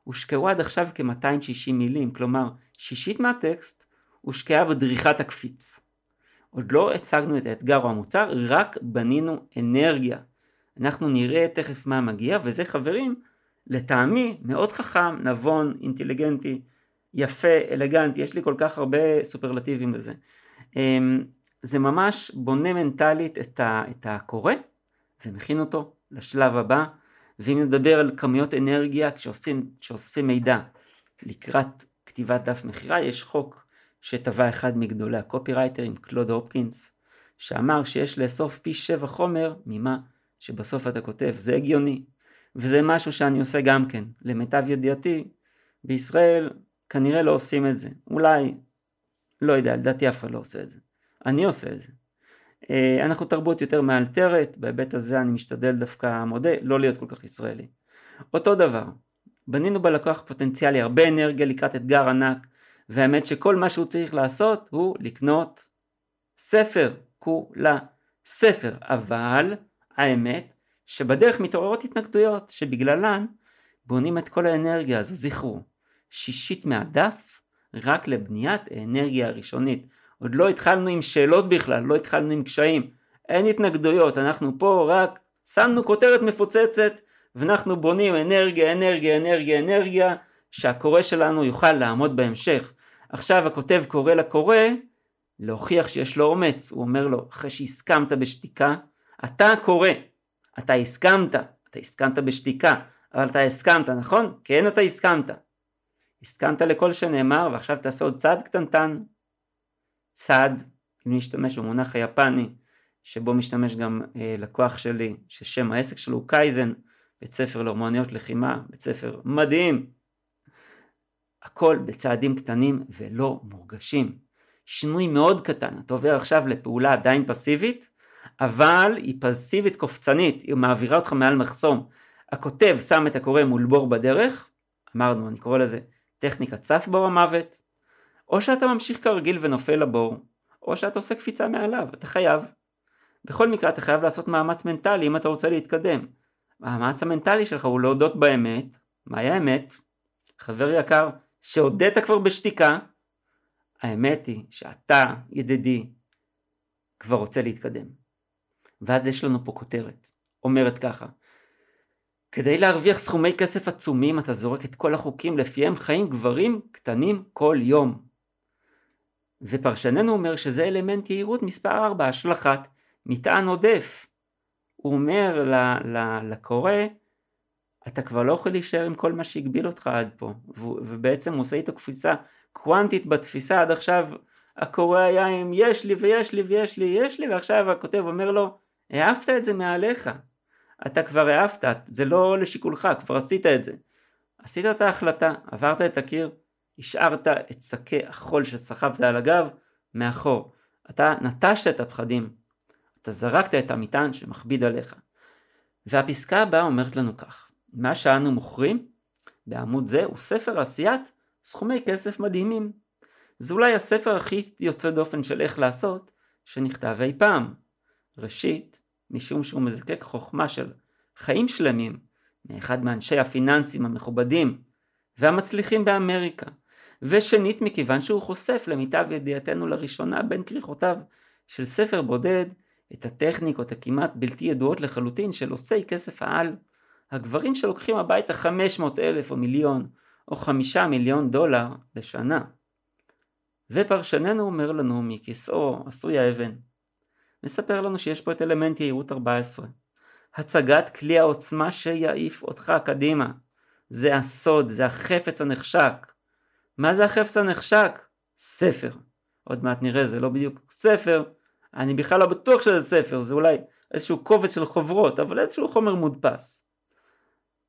הושקעו עד עכשיו כ-260 מילים, כלומר שישית מהטקסט הושקעה בדריכת הקפיץ. עוד לא הצגנו את האתגר או המוצר, רק בנינו אנרגיה. אנחנו נראה תכף מה מגיע, וזה חברים, לטעמי מאוד חכם, נבון, אינטליגנטי, יפה, אלגנטי, יש לי כל כך הרבה סופרלטיבים לזה. אמ, זה ממש בונה מנטלית את, ה, את הקורא ומכין אותו לשלב הבא, ואם נדבר על כמויות אנרגיה כשאוספים, כשאוספים מידע לקראת כתיבת דף מכירה, יש חוק שטבע אחד מגדולי הקופירייטרים, קלוד הופקינס, שאמר שיש לאסוף פי שבע חומר ממה שבסוף אתה כותב, זה הגיוני. וזה משהו שאני עושה גם כן. למיטב ידיעתי, בישראל כנראה לא עושים את זה. אולי, לא יודע, לדעתי אף אחד לא עושה את זה. אני עושה את זה. אה, אנחנו תרבות יותר מאלתרת, בהיבט הזה אני משתדל דווקא, מודה, לא להיות כל כך ישראלי. אותו דבר, בנינו בלקוח פוטנציאלי הרבה אנרגיה לקראת אתגר ענק, והאמת שכל מה שהוא צריך לעשות הוא לקנות ספר, כולה ספר, אבל האמת שבדרך מתעוררות התנגדויות שבגללן בונים את כל האנרגיה הזו. זכרו, שישית מהדף רק לבניית האנרגיה הראשונית. עוד לא התחלנו עם שאלות בכלל, לא התחלנו עם קשיים. אין התנגדויות, אנחנו פה רק שמנו כותרת מפוצצת ואנחנו בונים אנרגיה, אנרגיה, אנרגיה, אנרגיה, שהקורא שלנו יוכל לעמוד בהמשך. עכשיו הכותב קורא לקורא להוכיח שיש לו אומץ, הוא אומר לו, אחרי שהסכמת בשתיקה, אתה קורא, אתה הסכמת, אתה הסכמת בשתיקה, אבל אתה הסכמת, נכון? כן אתה הסכמת. הסכמת לכל שנאמר ועכשיו תעשה עוד צעד קטנטן. צעד, אם נשתמש במונח היפני, שבו משתמש גם אה, לקוח שלי, ששם העסק שלו הוא קייזן, בית ספר לאומניות לחימה, בית ספר מדהים. הכל בצעדים קטנים ולא מורגשים. שינוי מאוד קטן, אתה עובר עכשיו לפעולה עדיין פסיבית, אבל היא פסיבית קופצנית, היא מעבירה אותך מעל מחסום. הכותב שם את הקורא מול בור בדרך, אמרנו, אני קורא לזה טכניקת צף בור המוות, או שאתה ממשיך כרגיל ונופל לבור, או שאתה עושה קפיצה מעליו, אתה חייב. בכל מקרה אתה חייב לעשות מאמץ מנטלי אם אתה רוצה להתקדם. המאמץ המנטלי שלך הוא להודות באמת, מהי האמת? חבר יקר, שהודית כבר בשתיקה, האמת היא שאתה, ידידי, כבר רוצה להתקדם. ואז יש לנו פה כותרת, אומרת ככה, כדי להרוויח סכומי כסף עצומים אתה זורק את כל החוקים לפיהם חיים גברים קטנים כל יום. ופרשננו אומר שזה אלמנט יהירות מספר 4, השלכת מטען עודף. הוא אומר לקורא, אתה כבר לא יכול להישאר עם כל מה שהגביל אותך עד פה, ובעצם הוא עושה איתו קפיצה קוונטית בתפיסה, עד עכשיו הקורא היה עם יש לי ויש לי ויש לי יש לי, ועכשיו הכותב אומר לו, העפת את זה מעליך, אתה כבר העפת, זה לא לשיקולך, כבר עשית את זה. עשית את ההחלטה, עברת את הקיר, השארת את שקי החול שסחבת על הגב מאחור. אתה נטשת את הפחדים, אתה זרקת את המטען שמכביד עליך. והפסקה הבאה אומרת לנו כך, מה שאנו מוכרים בעמוד זה הוא ספר עשיית סכומי כסף מדהימים. זה אולי הספר הכי יוצא דופן של איך לעשות שנכתב אי פעם. ראשית, משום שהוא מזקק חוכמה של חיים שלמים מאחד מאנשי הפיננסים המכובדים והמצליחים באמריקה. ושנית, מכיוון שהוא חושף למיטב ידיעתנו לראשונה בין כריכותיו של ספר בודד את הטכניקות הכמעט בלתי ידועות לחלוטין של עושי כסף העל. הגברים שלוקחים הביתה 500 אלף או מיליון או חמישה מיליון דולר לשנה. ופרשננו אומר לנו מכיסאו עשוי האבן. מספר לנו שיש פה את אלמנט יהירות 14. הצגת כלי העוצמה שיעיף אותך קדימה. זה הסוד, זה החפץ הנחשק. מה זה החפץ הנחשק? ספר. עוד מעט נראה, זה לא בדיוק ספר, אני בכלל לא בטוח שזה ספר, זה אולי איזשהו קובץ של חוברות, אבל איזשהו חומר מודפס.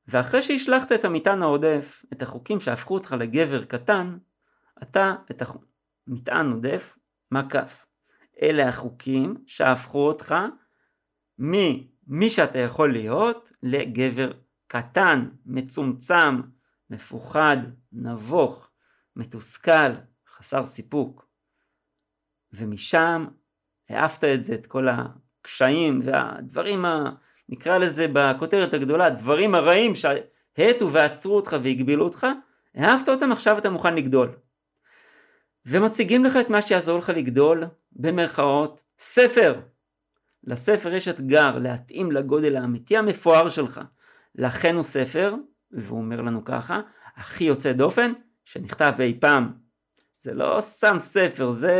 ואחרי שהשלכת את המטען העודף, את החוקים שהפכו אותך לגבר קטן, אתה את המטען עודף מקף. אלה החוקים שהפכו אותך ממי שאתה יכול להיות לגבר קטן, מצומצם, מפוחד, נבוך, מתוסכל, חסר סיפוק. ומשם העפת את זה, את כל הקשיים והדברים, ה, נקרא לזה בכותרת הגדולה, הדברים הרעים שהאטו ועצרו אותך והגבילו אותך, העפת אותם, עכשיו אתה מוכן לגדול. ומציגים לך את מה שיעזור לך לגדול, במרכאות, ספר. לספר יש אתגר להתאים לגודל האמיתי המפואר שלך. לכן הוא ספר, והוא אומר לנו ככה, הכי יוצא דופן, שנכתב אי פעם. זה לא סתם ספר, זה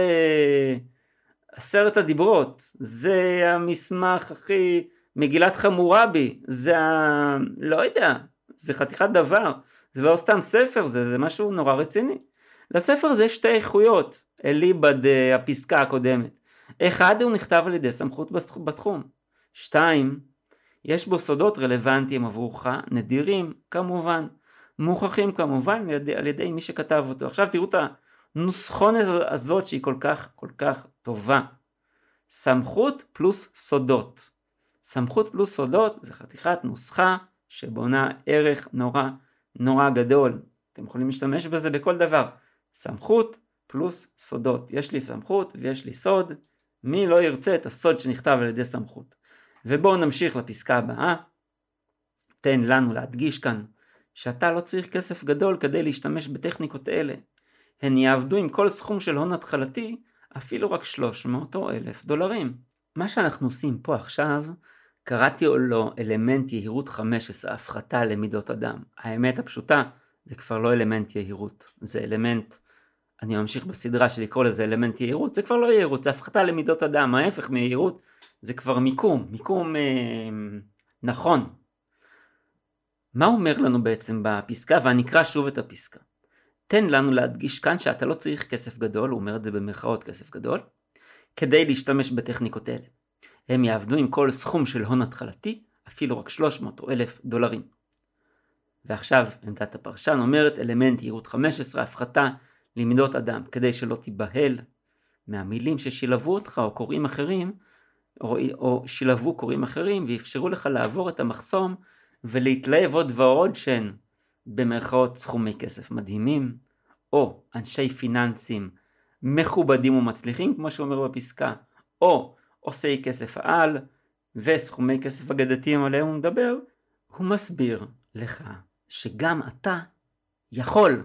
עשרת הדיברות, זה המסמך הכי, מגילת חמורבי, זה ה... לא יודע, זה חתיכת דבר, זה לא סתם ספר, זה, זה משהו נורא רציני. לספר הזה שתי איכויות, אליבד אה, הפסקה הקודמת. אחד, הוא נכתב על ידי סמכות בתחום. שתיים, יש בו סודות רלוונטיים עבורך, נדירים כמובן, מוכחים כמובן על ידי, על ידי מי שכתב אותו. עכשיו תראו את הנוסחון הזאת שהיא כל כך כל כך טובה. סמכות פלוס סודות. סמכות פלוס סודות זה חתיכת נוסחה שבונה ערך נורא נורא גדול. אתם יכולים להשתמש בזה בכל דבר. סמכות פלוס סודות. יש לי סמכות ויש לי סוד. מי לא ירצה את הסוד שנכתב על ידי סמכות. ובואו נמשיך לפסקה הבאה. תן לנו להדגיש כאן שאתה לא צריך כסף גדול כדי להשתמש בטכניקות אלה. הן יעבדו עם כל סכום של הון התחלתי אפילו רק 300 או 1,000 דולרים. מה שאנחנו עושים פה עכשיו, קראתי לו אלמנט יהירות 15, הפחתה למידות אדם. האמת הפשוטה, זה כבר לא אלמנט יהירות, זה אלמנט, אני ממשיך בסדרה של לקרוא לזה אלמנט יהירות, זה כבר לא יהירות, זה הפחתה למידות אדם, ההפך מיהירות זה כבר מיקום, מיקום אה, נכון. מה אומר לנו בעצם בפסקה? ואני אקרא שוב את הפסקה. תן לנו להדגיש כאן שאתה לא צריך כסף גדול, הוא אומר את זה במרכאות כסף גדול, כדי להשתמש בטכניקות האלה. הם יעבדו עם כל סכום של הון התחלתי, אפילו רק 300 או 1,000 דולרים. ועכשיו עמדת הפרשן אומרת אלמנט יהירות 15 הפחתה למידות אדם כדי שלא תיבהל מהמילים ששילבו אותך או קוראים אחרים או, או שילבו קוראים אחרים ואפשרו לך לעבור את המחסום ולהתלהב עוד ועוד שהן במרכאות סכומי כסף מדהימים או אנשי פיננסים מכובדים ומצליחים כמו שאומר בפסקה או עושי כסף העל וסכומי כסף אגדתיים עליהם הוא מדבר הוא מסביר לך שגם אתה יכול.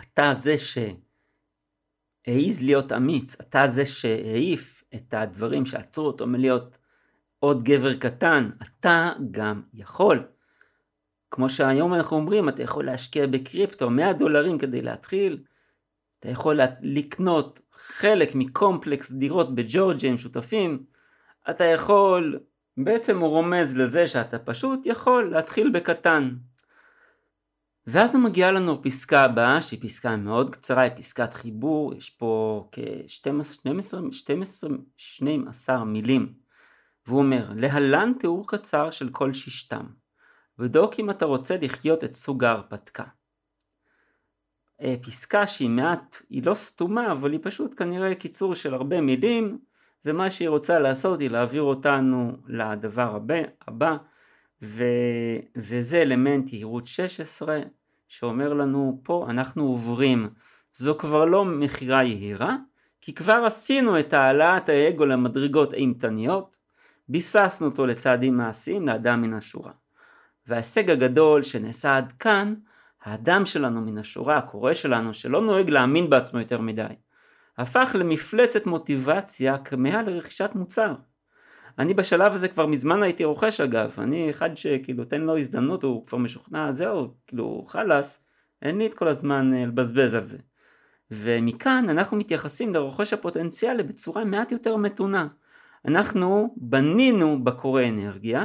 אתה זה שהעז להיות אמיץ, אתה זה שהעיף את הדברים שעצרו אותו מלהיות עוד גבר קטן, אתה גם יכול. כמו שהיום אנחנו אומרים, אתה יכול להשקיע בקריפטו 100 דולרים כדי להתחיל, אתה יכול לקנות חלק מקומפלקס דירות בג'ורג'יה עם שותפים, אתה יכול, בעצם הוא רומז לזה שאתה פשוט יכול להתחיל בקטן. ואז מגיעה לנו פסקה הבאה שהיא פסקה מאוד קצרה, היא פסקת חיבור, יש פה כ-12 מילים. והוא אומר להלן תיאור קצר של כל שישתם בדוק אם אתה רוצה לחיות את סוג ההרפתקה. אה, פסקה שהיא מעט, היא לא סתומה אבל היא פשוט כנראה קיצור של הרבה מילים ומה שהיא רוצה לעשות היא להעביר אותנו לדבר הבא, הבא ו, וזה אלמנט יהירות 16 שאומר לנו פה אנחנו עוברים זו כבר לא מכירה יהירה כי כבר עשינו את העלאת האגו למדרגות אימתניות ביססנו אותו לצעדים מעשיים לאדם מן השורה וההישג הגדול שנעשה עד כאן האדם שלנו מן השורה הקורא שלנו שלא נוהג להאמין בעצמו יותר מדי הפך למפלצת מוטיבציה כמהה לרכישת מוצר אני בשלב הזה כבר מזמן הייתי רוכש אגב, אני אחד שכאילו תן לו הזדמנות, הוא כבר משוכנע, זהו, כאילו חלאס, אין לי את כל הזמן אה, לבזבז על זה. ומכאן אנחנו מתייחסים לרוכש הפוטנציאלי בצורה מעט יותר מתונה. אנחנו בנינו בקורא אנרגיה,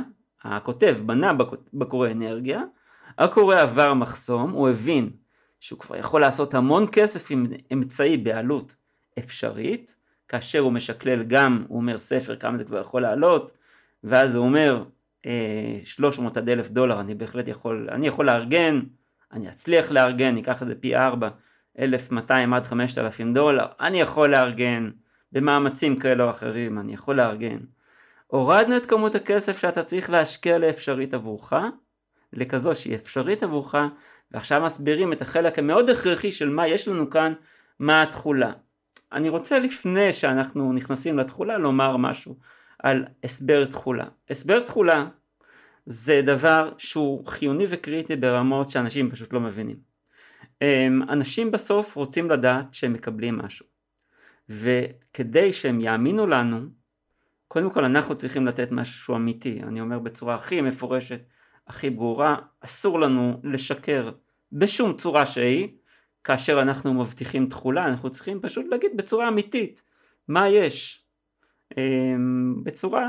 הכותב בנה בקורא אנרגיה, הקורא עבר מחסום, הוא הבין שהוא כבר יכול לעשות המון כסף עם אמצעי בעלות אפשרית, כאשר הוא משקלל גם, הוא אומר ספר כמה זה כבר יכול לעלות, ואז הוא אומר אה, 300 עד 1,000 דולר אני בהחלט יכול, אני יכול לארגן, אני אצליח לארגן, ניקח את זה פי 4, 1,200 עד 5,000 דולר, אני יכול לארגן, במאמצים כאלה או אחרים, אני יכול לארגן. הורדנו את כמות הכסף שאתה צריך להשקיע לאפשרית עבורך, לכזו שהיא אפשרית עבורך, ועכשיו מסבירים את החלק המאוד הכרחי של מה יש לנו כאן, מה התכולה. אני רוצה לפני שאנחנו נכנסים לתכולה לומר משהו על הסבר תכולה. הסבר תכולה זה דבר שהוא חיוני וקריטי ברמות שאנשים פשוט לא מבינים. אמ, אנשים בסוף רוצים לדעת שהם מקבלים משהו. וכדי שהם יאמינו לנו, קודם כל אנחנו צריכים לתת משהו אמיתי. אני אומר בצורה הכי מפורשת, הכי ברורה, אסור לנו לשקר בשום צורה שהיא, כאשר אנחנו מבטיחים תכולה, אנחנו צריכים פשוט להגיד בצורה אמיתית מה יש. אמ, בצורה,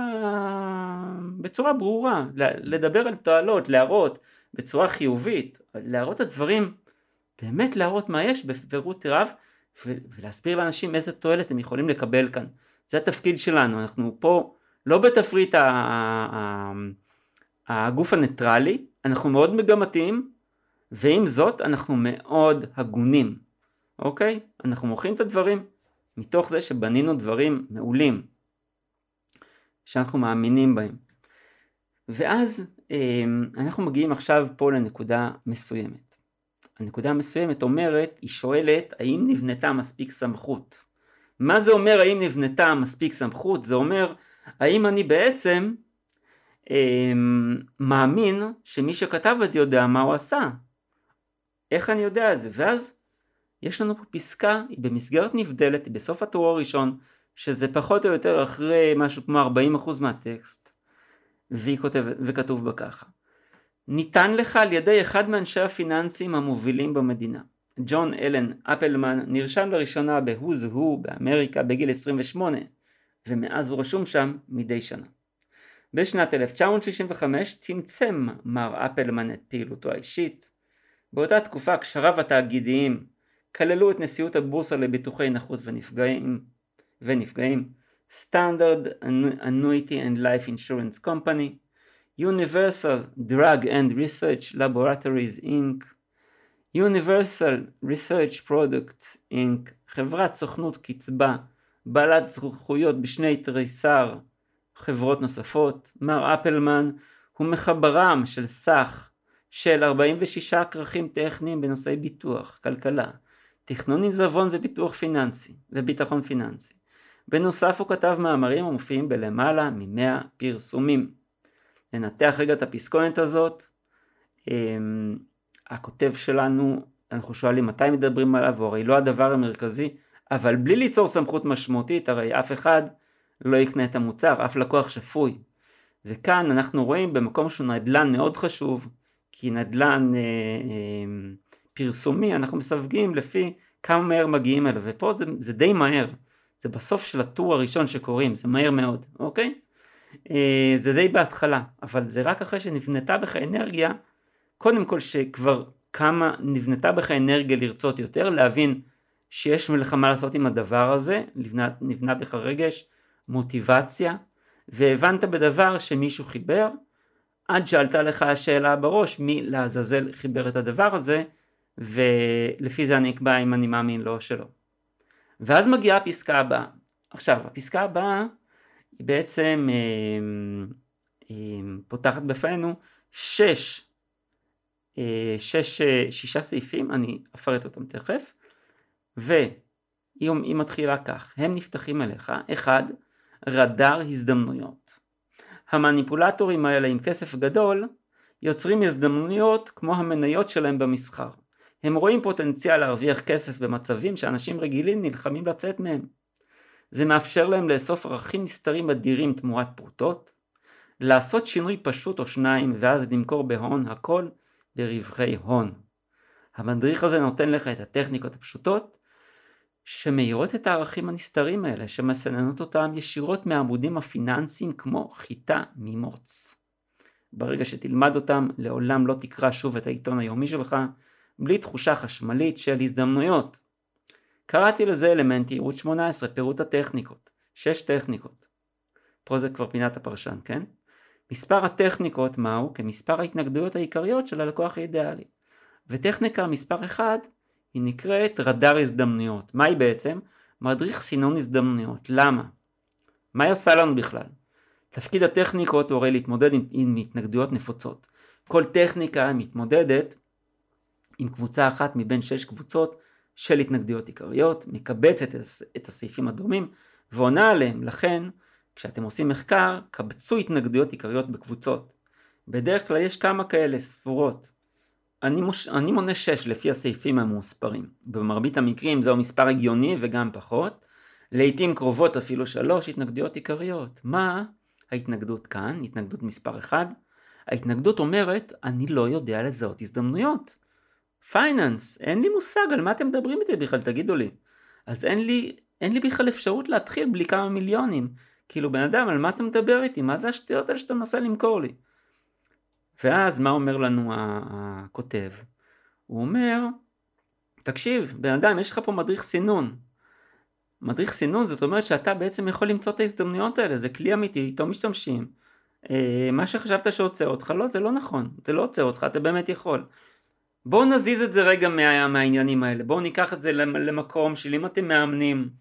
בצורה ברורה, לדבר על תועלות, להראות בצורה חיובית, להראות את הדברים, באמת להראות מה יש בפירוט רב ולהסביר לאנשים איזה תועלת הם יכולים לקבל כאן. זה התפקיד שלנו, אנחנו פה לא בתפריט הגוף הניטרלי, אנחנו מאוד מגמתיים, ועם זאת אנחנו מאוד הגונים, אוקיי? אנחנו מוכרים את הדברים מתוך זה שבנינו דברים מעולים, שאנחנו מאמינים בהם. ואז אמ, אנחנו מגיעים עכשיו פה לנקודה מסוימת. הנקודה המסוימת אומרת, היא שואלת האם נבנתה מספיק סמכות. מה זה אומר האם נבנתה מספיק סמכות? זה אומר האם אני בעצם אמ, מאמין שמי שכתב את זה יודע מה הוא עשה. איך אני יודע את זה? ואז יש לנו פה פסקה, היא במסגרת נבדלת, היא בסוף הטור הראשון, שזה פחות או יותר אחרי משהו כמו 40% מהטקסט, והיא כותבת, וכתוב בה ככה. ניתן לך על ידי אחד מאנשי הפיננסים המובילים במדינה. ג'ון אלן אפלמן נרשם לראשונה בהוז הו באמריקה בגיל 28 ומאז הוא רשום שם מדי שנה. בשנת 1965 צמצם מר אפלמן את פעילותו האישית. באותה תקופה קשריו התאגידיים כללו את נשיאות הבורסה לביטוחי נכות ונפגעים, ונפגעים Standard Annuity and Life Insurance Company, Universal Drug and Research Laboratories Inc., Universal Research Products Inc. חברת סוכנות קצבה בעלת זכויות בשני תריסר חברות נוספות. מר אפלמן הוא מחברם של סך של 46 כרכים טכניים בנושאי ביטוח, כלכלה, תכנון עיזבון וביטוח פיננסי וביטחון פיננסי. בנוסף הוא כתב מאמרים המופיעים בלמעלה מ-100 פרסומים. ננתח רגע את הפסקונת הזאת. הכותב שלנו, אנחנו שואלים מתי מדברים עליו, הוא הרי לא הדבר המרכזי, אבל בלי ליצור סמכות משמעותית, הרי אף אחד לא יקנה את המוצר, אף לקוח שפוי. וכאן אנחנו רואים במקום שהוא נדל"ן מאוד חשוב, כי נדל"ן אה, אה, פרסומי, אנחנו מסווגים לפי כמה מהר מגיעים אליו, ופה זה, זה די מהר, זה בסוף של הטור הראשון שקוראים, זה מהר מאוד, אוקיי? אה, זה די בהתחלה, אבל זה רק אחרי שנבנתה בך אנרגיה קודם כל שכבר כמה נבנתה בך אנרגיה לרצות יותר, להבין שיש לך מה לעשות עם הדבר הזה, נבנה, נבנה בך רגש, מוטיבציה, והבנת בדבר שמישהו חיבר, עד שעלתה לך השאלה בראש מי לעזאזל חיבר את הדבר הזה, ולפי זה אני אקבע אם אני מאמין לו או שלא. ואז מגיעה הפסקה הבאה. עכשיו, הפסקה הבאה היא בעצם אה, אה, פותחת בפנינו שש שש, אה, שישה סעיפים, אני אפרט אותם תכף, והיא מתחילה כך, הם נפתחים אליך, אחד, רדאר הזדמנויות. המניפולטורים האלה עם כסף גדול יוצרים הזדמנויות כמו המניות שלהם במסחר. הם רואים פוטנציאל להרוויח כסף במצבים שאנשים רגילים נלחמים לצאת מהם. זה מאפשר להם לאסוף ערכים נסתרים אדירים תמורת פרוטות, לעשות שינוי פשוט או שניים ואז למכור בהון הכל לרווחי הון. המדריך הזה נותן לך את הטכניקות הפשוטות שמאירות את הערכים הנסתרים האלה, שמסננות אותם ישירות מהעמודים הפיננסיים כמו חיטה ממוץ. ברגע שתלמד אותם, לעולם לא תקרא שוב את העיתון היומי שלך, בלי תחושה חשמלית של הזדמנויות. קראתי לזה אלמנט יעירות 18, פירוט הטכניקות. שש טכניקות. פה זה כבר פינת הפרשן, כן? מספר הטכניקות מהו? כמספר ההתנגדויות העיקריות של הלקוח האידיאלי. וטכניקה מספר 1 היא נקראת רדאר הזדמנויות. מה היא בעצם? מדריך סינון הזדמנויות. למה? מה היא עושה לנו בכלל? תפקיד הטכניקות הוא הרי להתמודד עם, עם התנגדויות נפוצות. כל טכניקה מתמודדת עם קבוצה אחת מבין שש קבוצות של התנגדויות עיקריות, מקבצת את הסעיפים הדומים ועונה עליהם. לכן כשאתם עושים מחקר, קבצו התנגדויות עיקריות בקבוצות. בדרך כלל יש כמה כאלה ספורות. אני, מוש... אני מונה 6 לפי הסעיפים המוספרים. במרבית המקרים זהו מספר הגיוני וגם פחות. לעיתים קרובות אפילו 3 התנגדויות עיקריות. מה ההתנגדות כאן? התנגדות מספר 1. ההתנגדות אומרת, אני לא יודע לזהות הזדמנויות. פייננס, אין לי מושג על מה אתם מדברים איתי בכלל, תגידו לי. אז אין לי, אין לי בכלל אפשרות להתחיל בלי כמה מיליונים. כאילו בן אדם על מה אתה מדבר איתי? מה זה השטויות האלה שאתה מנסה למכור לי? ואז מה אומר לנו הכותב? הוא אומר, תקשיב, בן אדם יש לך פה מדריך סינון. מדריך סינון זאת אומרת שאתה בעצם יכול למצוא את ההזדמנויות האלה, זה כלי אמיתי, איתו משתמשים. אה, מה שחשבת שעוצר אותך, לא, זה לא נכון, זה לא עוצר אותך, אתה באמת יכול. בואו נזיז את זה רגע מה, מהעניינים האלה, בואו ניקח את זה למקום של אם אתם מאמנים,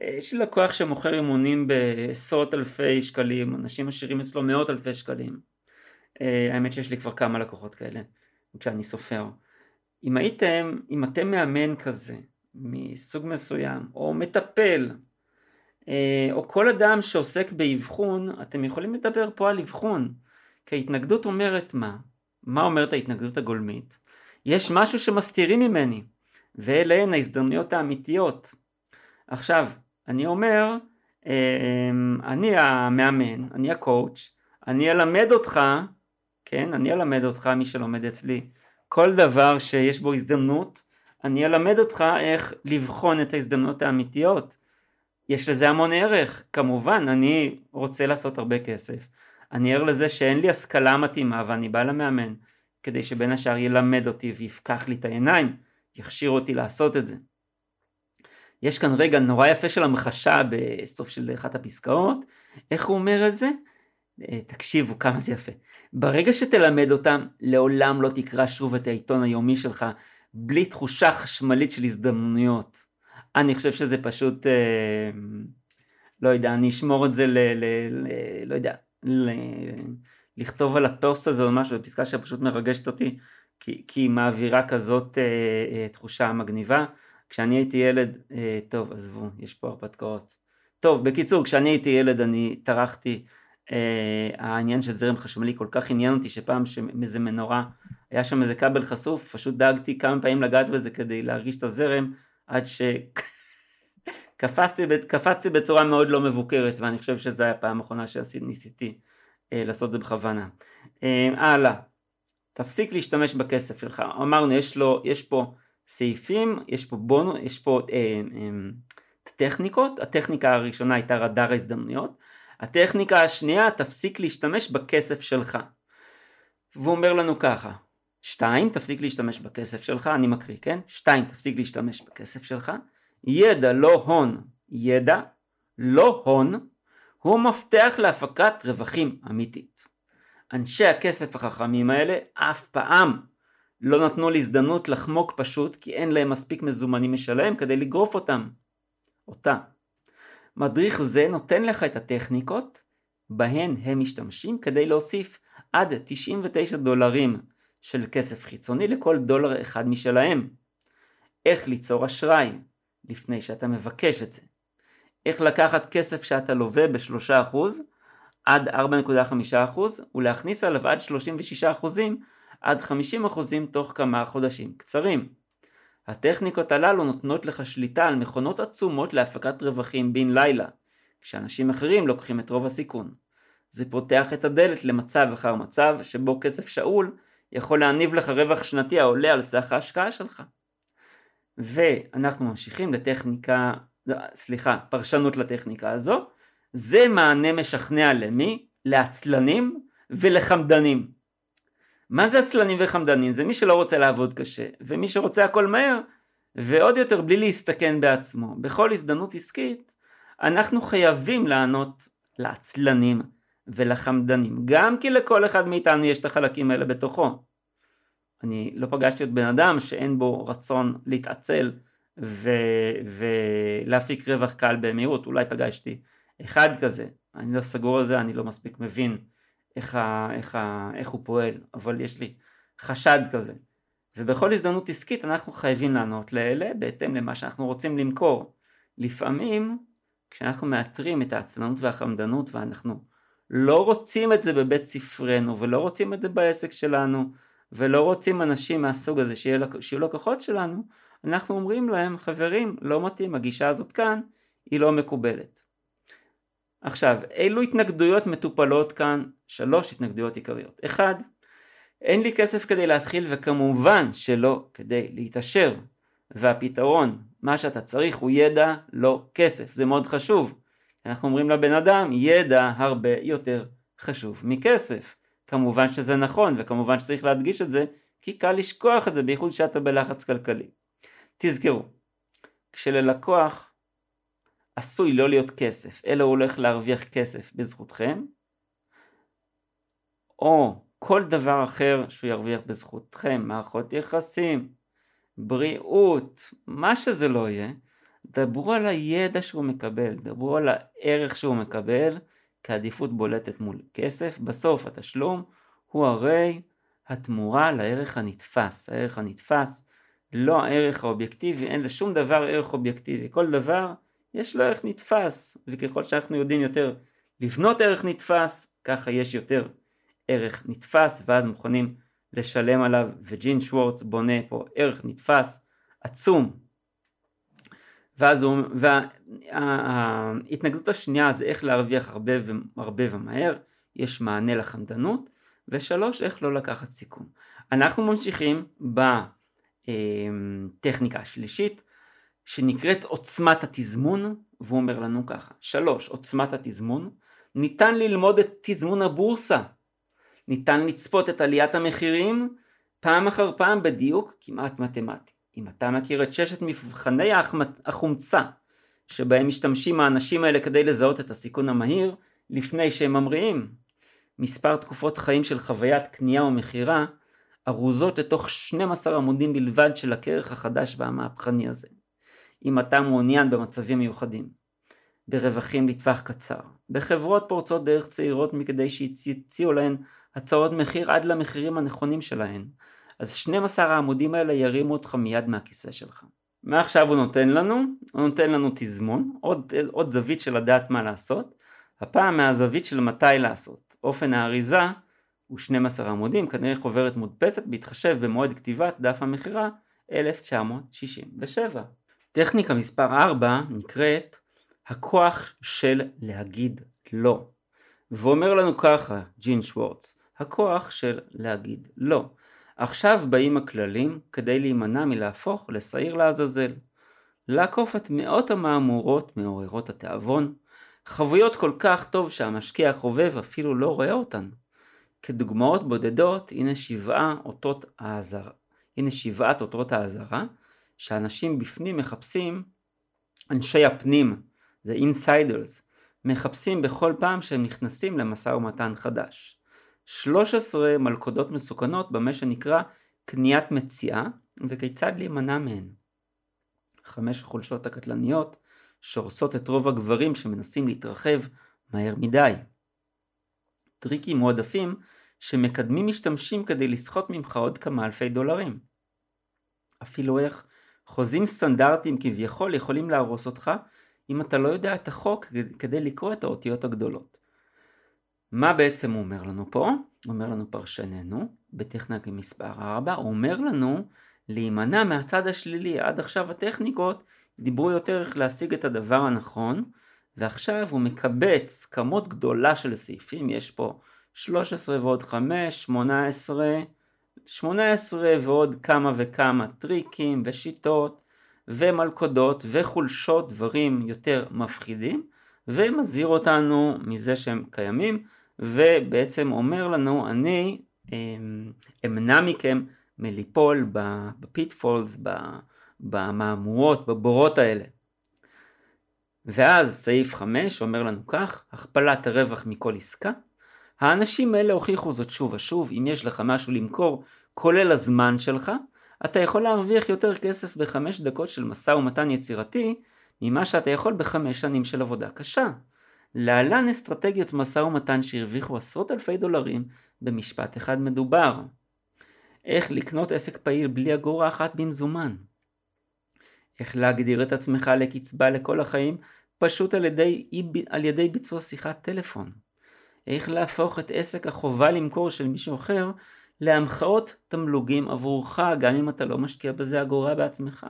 יש לי לקוח שמוכר אימונים בעשרות אלפי שקלים, אנשים משאירים אצלו מאות אלפי שקלים. אה, האמת שיש לי כבר כמה לקוחות כאלה, כשאני סופר. אם הייתם, אם אתם מאמן כזה, מסוג מסוים, או מטפל, אה, או כל אדם שעוסק באבחון, אתם יכולים לדבר פה על אבחון. כי ההתנגדות אומרת מה? מה אומרת ההתנגדות הגולמית? יש משהו שמסתירים ממני. ואלה הן ההזדמנויות האמיתיות. עכשיו, אני אומר, אמ, אני המאמן, אני הקואוץ', אני אלמד אותך, כן, אני אלמד אותך, מי שלומד אצלי, כל דבר שיש בו הזדמנות, אני אלמד אותך איך לבחון את ההזדמנויות האמיתיות. יש לזה המון ערך, כמובן, אני רוצה לעשות הרבה כסף. אני ער לזה שאין לי השכלה מתאימה ואני בא למאמן כדי שבין השאר ילמד אותי ויפקח לי את העיניים, יכשיר אותי לעשות את זה. יש כאן רגע נורא יפה של המחשה בסוף של אחת הפסקאות, איך הוא אומר את זה? אה, תקשיבו כמה זה יפה. ברגע שתלמד אותם, לעולם לא תקרא שוב את העיתון היומי שלך בלי תחושה חשמלית של הזדמנויות. אני חושב שזה פשוט, אה, לא יודע, אני אשמור את זה ל... ל, ל לא יודע, ל, לכתוב על הפוסט הזה או משהו, בפסקה שפשוט מרגשת אותי, כי היא מעבירה כזאת אה, אה, תחושה מגניבה. כשאני הייתי ילד, אה, טוב עזבו, יש פה הרפתקאות. טוב, בקיצור, כשאני הייתי ילד אני טרחתי, אה, העניין של זרם חשמלי כל כך עניין אותי שפעם מאיזה מנורה היה שם איזה כבל חשוף, פשוט דאגתי כמה פעמים לגעת בזה כדי להרגיש את הזרם, עד שקפצתי בצורה מאוד לא מבוקרת, ואני חושב שזו הייתה הפעם האחרונה שניסיתי אה, לעשות את זה בכוונה. אה, הלאה, תפסיק להשתמש בכסף שלך, אמרנו יש, לו, יש פה סעיפים, יש פה בונו, יש פה אה, אה, טכניקות, הטכניקה הראשונה הייתה רדאר ההזדמנויות, הטכניקה השנייה תפסיק להשתמש בכסף שלך. והוא אומר לנו ככה, שתיים, תפסיק להשתמש בכסף שלך, אני מקריא, כן? שתיים, תפסיק להשתמש בכסף שלך. ידע לא הון, ידע לא הון, הוא מפתח להפקת רווחים אמיתית. אנשי הכסף החכמים האלה אף פעם לא נתנו לי הזדמנות לחמוק פשוט כי אין להם מספיק מזומנים משלהם כדי לגרוף אותם. אותה. מדריך זה נותן לך את הטכניקות בהן הם משתמשים כדי להוסיף עד 99 דולרים של כסף חיצוני לכל דולר אחד משלהם. איך ליצור אשראי לפני שאתה מבקש את זה. איך לקחת כסף שאתה לווה ב-3% עד 4.5% ולהכניס עליו עד 36% עד 50% תוך כמה חודשים קצרים. הטכניקות הללו נותנות לך שליטה על מכונות עצומות להפקת רווחים בן לילה, כשאנשים אחרים לוקחים את רוב הסיכון. זה פותח את הדלת למצב אחר מצב שבו כסף שאול יכול להניב לך רווח שנתי העולה על סך ההשקעה שלך. ואנחנו ממשיכים לטכניקה, סליחה, פרשנות לטכניקה הזו. זה מענה משכנע למי? לעצלנים ולחמדנים. מה זה עצלנים וחמדנים? זה מי שלא רוצה לעבוד קשה, ומי שרוצה הכל מהר, ועוד יותר בלי להסתכן בעצמו. בכל הזדמנות עסקית, אנחנו חייבים לענות לעצלנים ולחמדנים, גם כי לכל אחד מאיתנו יש את החלקים האלה בתוכו. אני לא פגשתי עוד בן אדם שאין בו רצון להתעצל ו- ולהפיק רווח קל במהירות, אולי פגשתי אחד כזה, אני לא סגור על זה, אני לא מספיק מבין איך, ה- איך, ה- איך הוא פועל, אבל יש לי חשד כזה. ובכל הזדמנות עסקית אנחנו חייבים לענות לאלה בהתאם למה שאנחנו רוצים למכור. לפעמים כשאנחנו מאתרים את העצלנות והחמדנות ואנחנו לא רוצים את זה בבית ספרנו ולא רוצים את זה בעסק שלנו ולא רוצים אנשים מהסוג הזה שיהיו לקוחות שלנו, אנחנו אומרים להם חברים לא מתאים הגישה הזאת כאן היא לא מקובלת. עכשיו אילו התנגדויות מטופלות כאן? שלוש התנגדויות עיקריות. אחד, אין לי כסף כדי להתחיל וכמובן שלא כדי להתעשר. והפתרון מה שאתה צריך הוא ידע לא כסף. זה מאוד חשוב. אנחנו אומרים לבן אדם ידע הרבה יותר חשוב מכסף. כמובן שזה נכון וכמובן שצריך להדגיש את זה כי קל לשכוח את זה בייחוד שאתה בלחץ כלכלי. תזכרו כשללקוח עשוי לא להיות כסף אלא הוא הולך להרוויח כסף בזכותכם או כל דבר אחר שהוא ירוויח בזכותכם מערכות יחסים בריאות, מה שזה לא יהיה, דברו על הידע שהוא מקבל, דברו על הערך שהוא מקבל כעדיפות בולטת מול כסף. בסוף התשלום הוא הרי התמורה לערך הנתפס. הערך הנתפס, לא הערך האובייקטיבי, אין לשום דבר ערך אובייקטיבי. כל דבר יש לו ערך נתפס, וככל שאנחנו יודעים יותר לבנות ערך נתפס, ככה יש יותר ערך נתפס, ואז מוכנים לשלם עליו, וג'ין שוורץ בונה פה ערך נתפס עצום. ואז הוא, וההתנגדות השנייה זה איך להרוויח הרבה והרבה ומהר, יש מענה לחמדנות, ושלוש, איך לא לקחת סיכון. אנחנו ממשיכים בטכניקה השלישית, שנקראת עוצמת התזמון, והוא אומר לנו ככה, שלוש, עוצמת התזמון, ניתן ללמוד את תזמון הבורסה, ניתן לצפות את עליית המחירים פעם אחר פעם בדיוק כמעט מתמטי. אם אתה מכיר את ששת מבחני החומצה שבהם משתמשים האנשים האלה כדי לזהות את הסיכון המהיר לפני שהם ממריאים, מספר תקופות חיים של חוויית קנייה ומכירה ארוזות לתוך 12 עמודים בלבד של הכרך החדש והמהפכני הזה. אם אתה מעוניין במצבים מיוחדים, ברווחים לטווח קצר, בחברות פורצות דרך צעירות מכדי שיציעו להן הצעות מחיר עד למחירים הנכונים שלהן, אז 12 העמודים האלה ירימו אותך מיד מהכיסא שלך. מה עכשיו הוא נותן לנו? הוא נותן לנו תזמון, עוד, עוד זווית של לדעת מה לעשות, הפעם מהזווית של מתי לעשות. אופן האריזה הוא 12 עמודים, כנראה חוברת מודפסת בהתחשב במועד כתיבת דף המכירה 1967. טכניקה מספר 4 נקראת הכוח של להגיד לא. ואומר לנו ככה ג'ין שוורץ, הכוח של להגיד לא. עכשיו באים הכללים כדי להימנע מלהפוך לשעיר לעזאזל. לעקוף את מאות המהמורות מעוררות התיאבון, חבויות כל כך טוב שהמשקיע החובב אפילו לא רואה אותן. כדוגמאות בודדות, הנה שבעה אותות האזהרה. הנה שבעת אותות האזהרה, שאנשים בפנים מחפשים, אנשי הפנים, זה insiders, מחפשים בכל פעם שהם נכנסים למשא ומתן חדש. 13 מלכודות מסוכנות במה שנקרא קניית מציאה וכיצד להימנע מהן. חמש החולשות הקטלניות שהורסות את רוב הגברים שמנסים להתרחב מהר מדי. טריקים מועדפים שמקדמים משתמשים כדי לסחוט ממך עוד כמה אלפי דולרים. אפילו איך חוזים סטנדרטיים כביכול יכולים להרוס אותך אם אתה לא יודע את החוק כדי לקרוא את האותיות הגדולות. מה בעצם הוא אומר לנו פה? אומר לנו פרשננו, בטכניקה מספר 4, הוא אומר לנו להימנע מהצד השלילי. עד עכשיו הטכניקות דיברו יותר איך להשיג את הדבר הנכון, ועכשיו הוא מקבץ כמות גדולה של סעיפים, יש פה 13 ועוד 5, 18, 18 ועוד כמה וכמה טריקים ושיטות ומלכודות וחולשות, דברים יותר מפחידים, ומזהיר אותנו מזה שהם קיימים. ובעצם אומר לנו אני אמ, אמנע מכם מליפול ב pitfalls, במהמורות, בבורות האלה. ואז סעיף 5 אומר לנו כך, הכפלת הרווח מכל עסקה. האנשים האלה הוכיחו זאת שוב ושוב, אם יש לך משהו למכור, כולל הזמן שלך, אתה יכול להרוויח יותר כסף בחמש דקות של משא ומתן יצירתי, ממה שאתה יכול בחמש שנים של עבודה קשה. להלן אסטרטגיות משא ומתן שהרוויחו עשרות אלפי דולרים במשפט אחד מדובר. איך לקנות עסק פעיל בלי אגורה אחת במזומן. איך להגדיר את עצמך לקצבה לכל החיים פשוט על ידי, על ידי ביצוע שיחת טלפון. איך להפוך את עסק החובה למכור של מישהו אחר להמחאות תמלוגים עבורך גם אם אתה לא משקיע בזה אגורה בעצמך.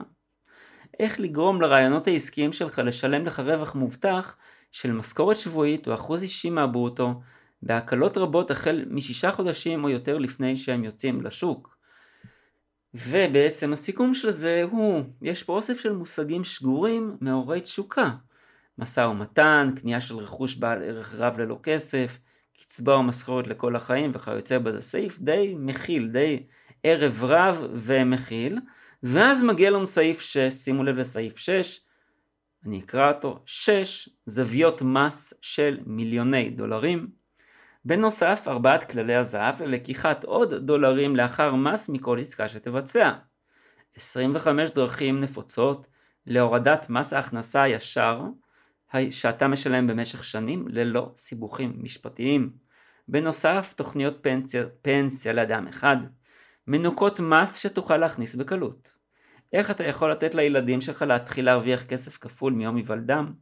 איך לגרום לרעיונות העסקיים שלך לשלם לך רווח מובטח של משכורת שבועית או אחוז אישי מהברוטו בהקלות רבות החל משישה חודשים או יותר לפני שהם יוצאים לשוק. ובעצם הסיכום של זה הוא, יש פה אוסף של מושגים שגורים מעוררי תשוקה. משא ומתן, קנייה של רכוש בעל ערך רב ללא כסף, קצבה או משכורת לכל החיים וכיוצא בזה. סעיף די מכיל, די ערב רב ומכיל. ואז מגיע לנו סעיף 6, שימו לב לסעיף 6, אני אקרא אותו, 6 זוויות מס של מיליוני דולרים. בנוסף, ארבעת כללי הזהב ללקיחת עוד דולרים לאחר מס מכל עסקה שתבצע. 25 דרכים נפוצות להורדת מס ההכנסה הישר שאתה משלם במשך שנים ללא סיבוכים משפטיים. בנוסף, תוכניות פנסיה, פנסיה לאדם אחד, מנוקות מס שתוכל להכניס בקלות. איך אתה יכול לתת לילדים שלך להתחיל להרוויח כסף כפול מיום היוולדם?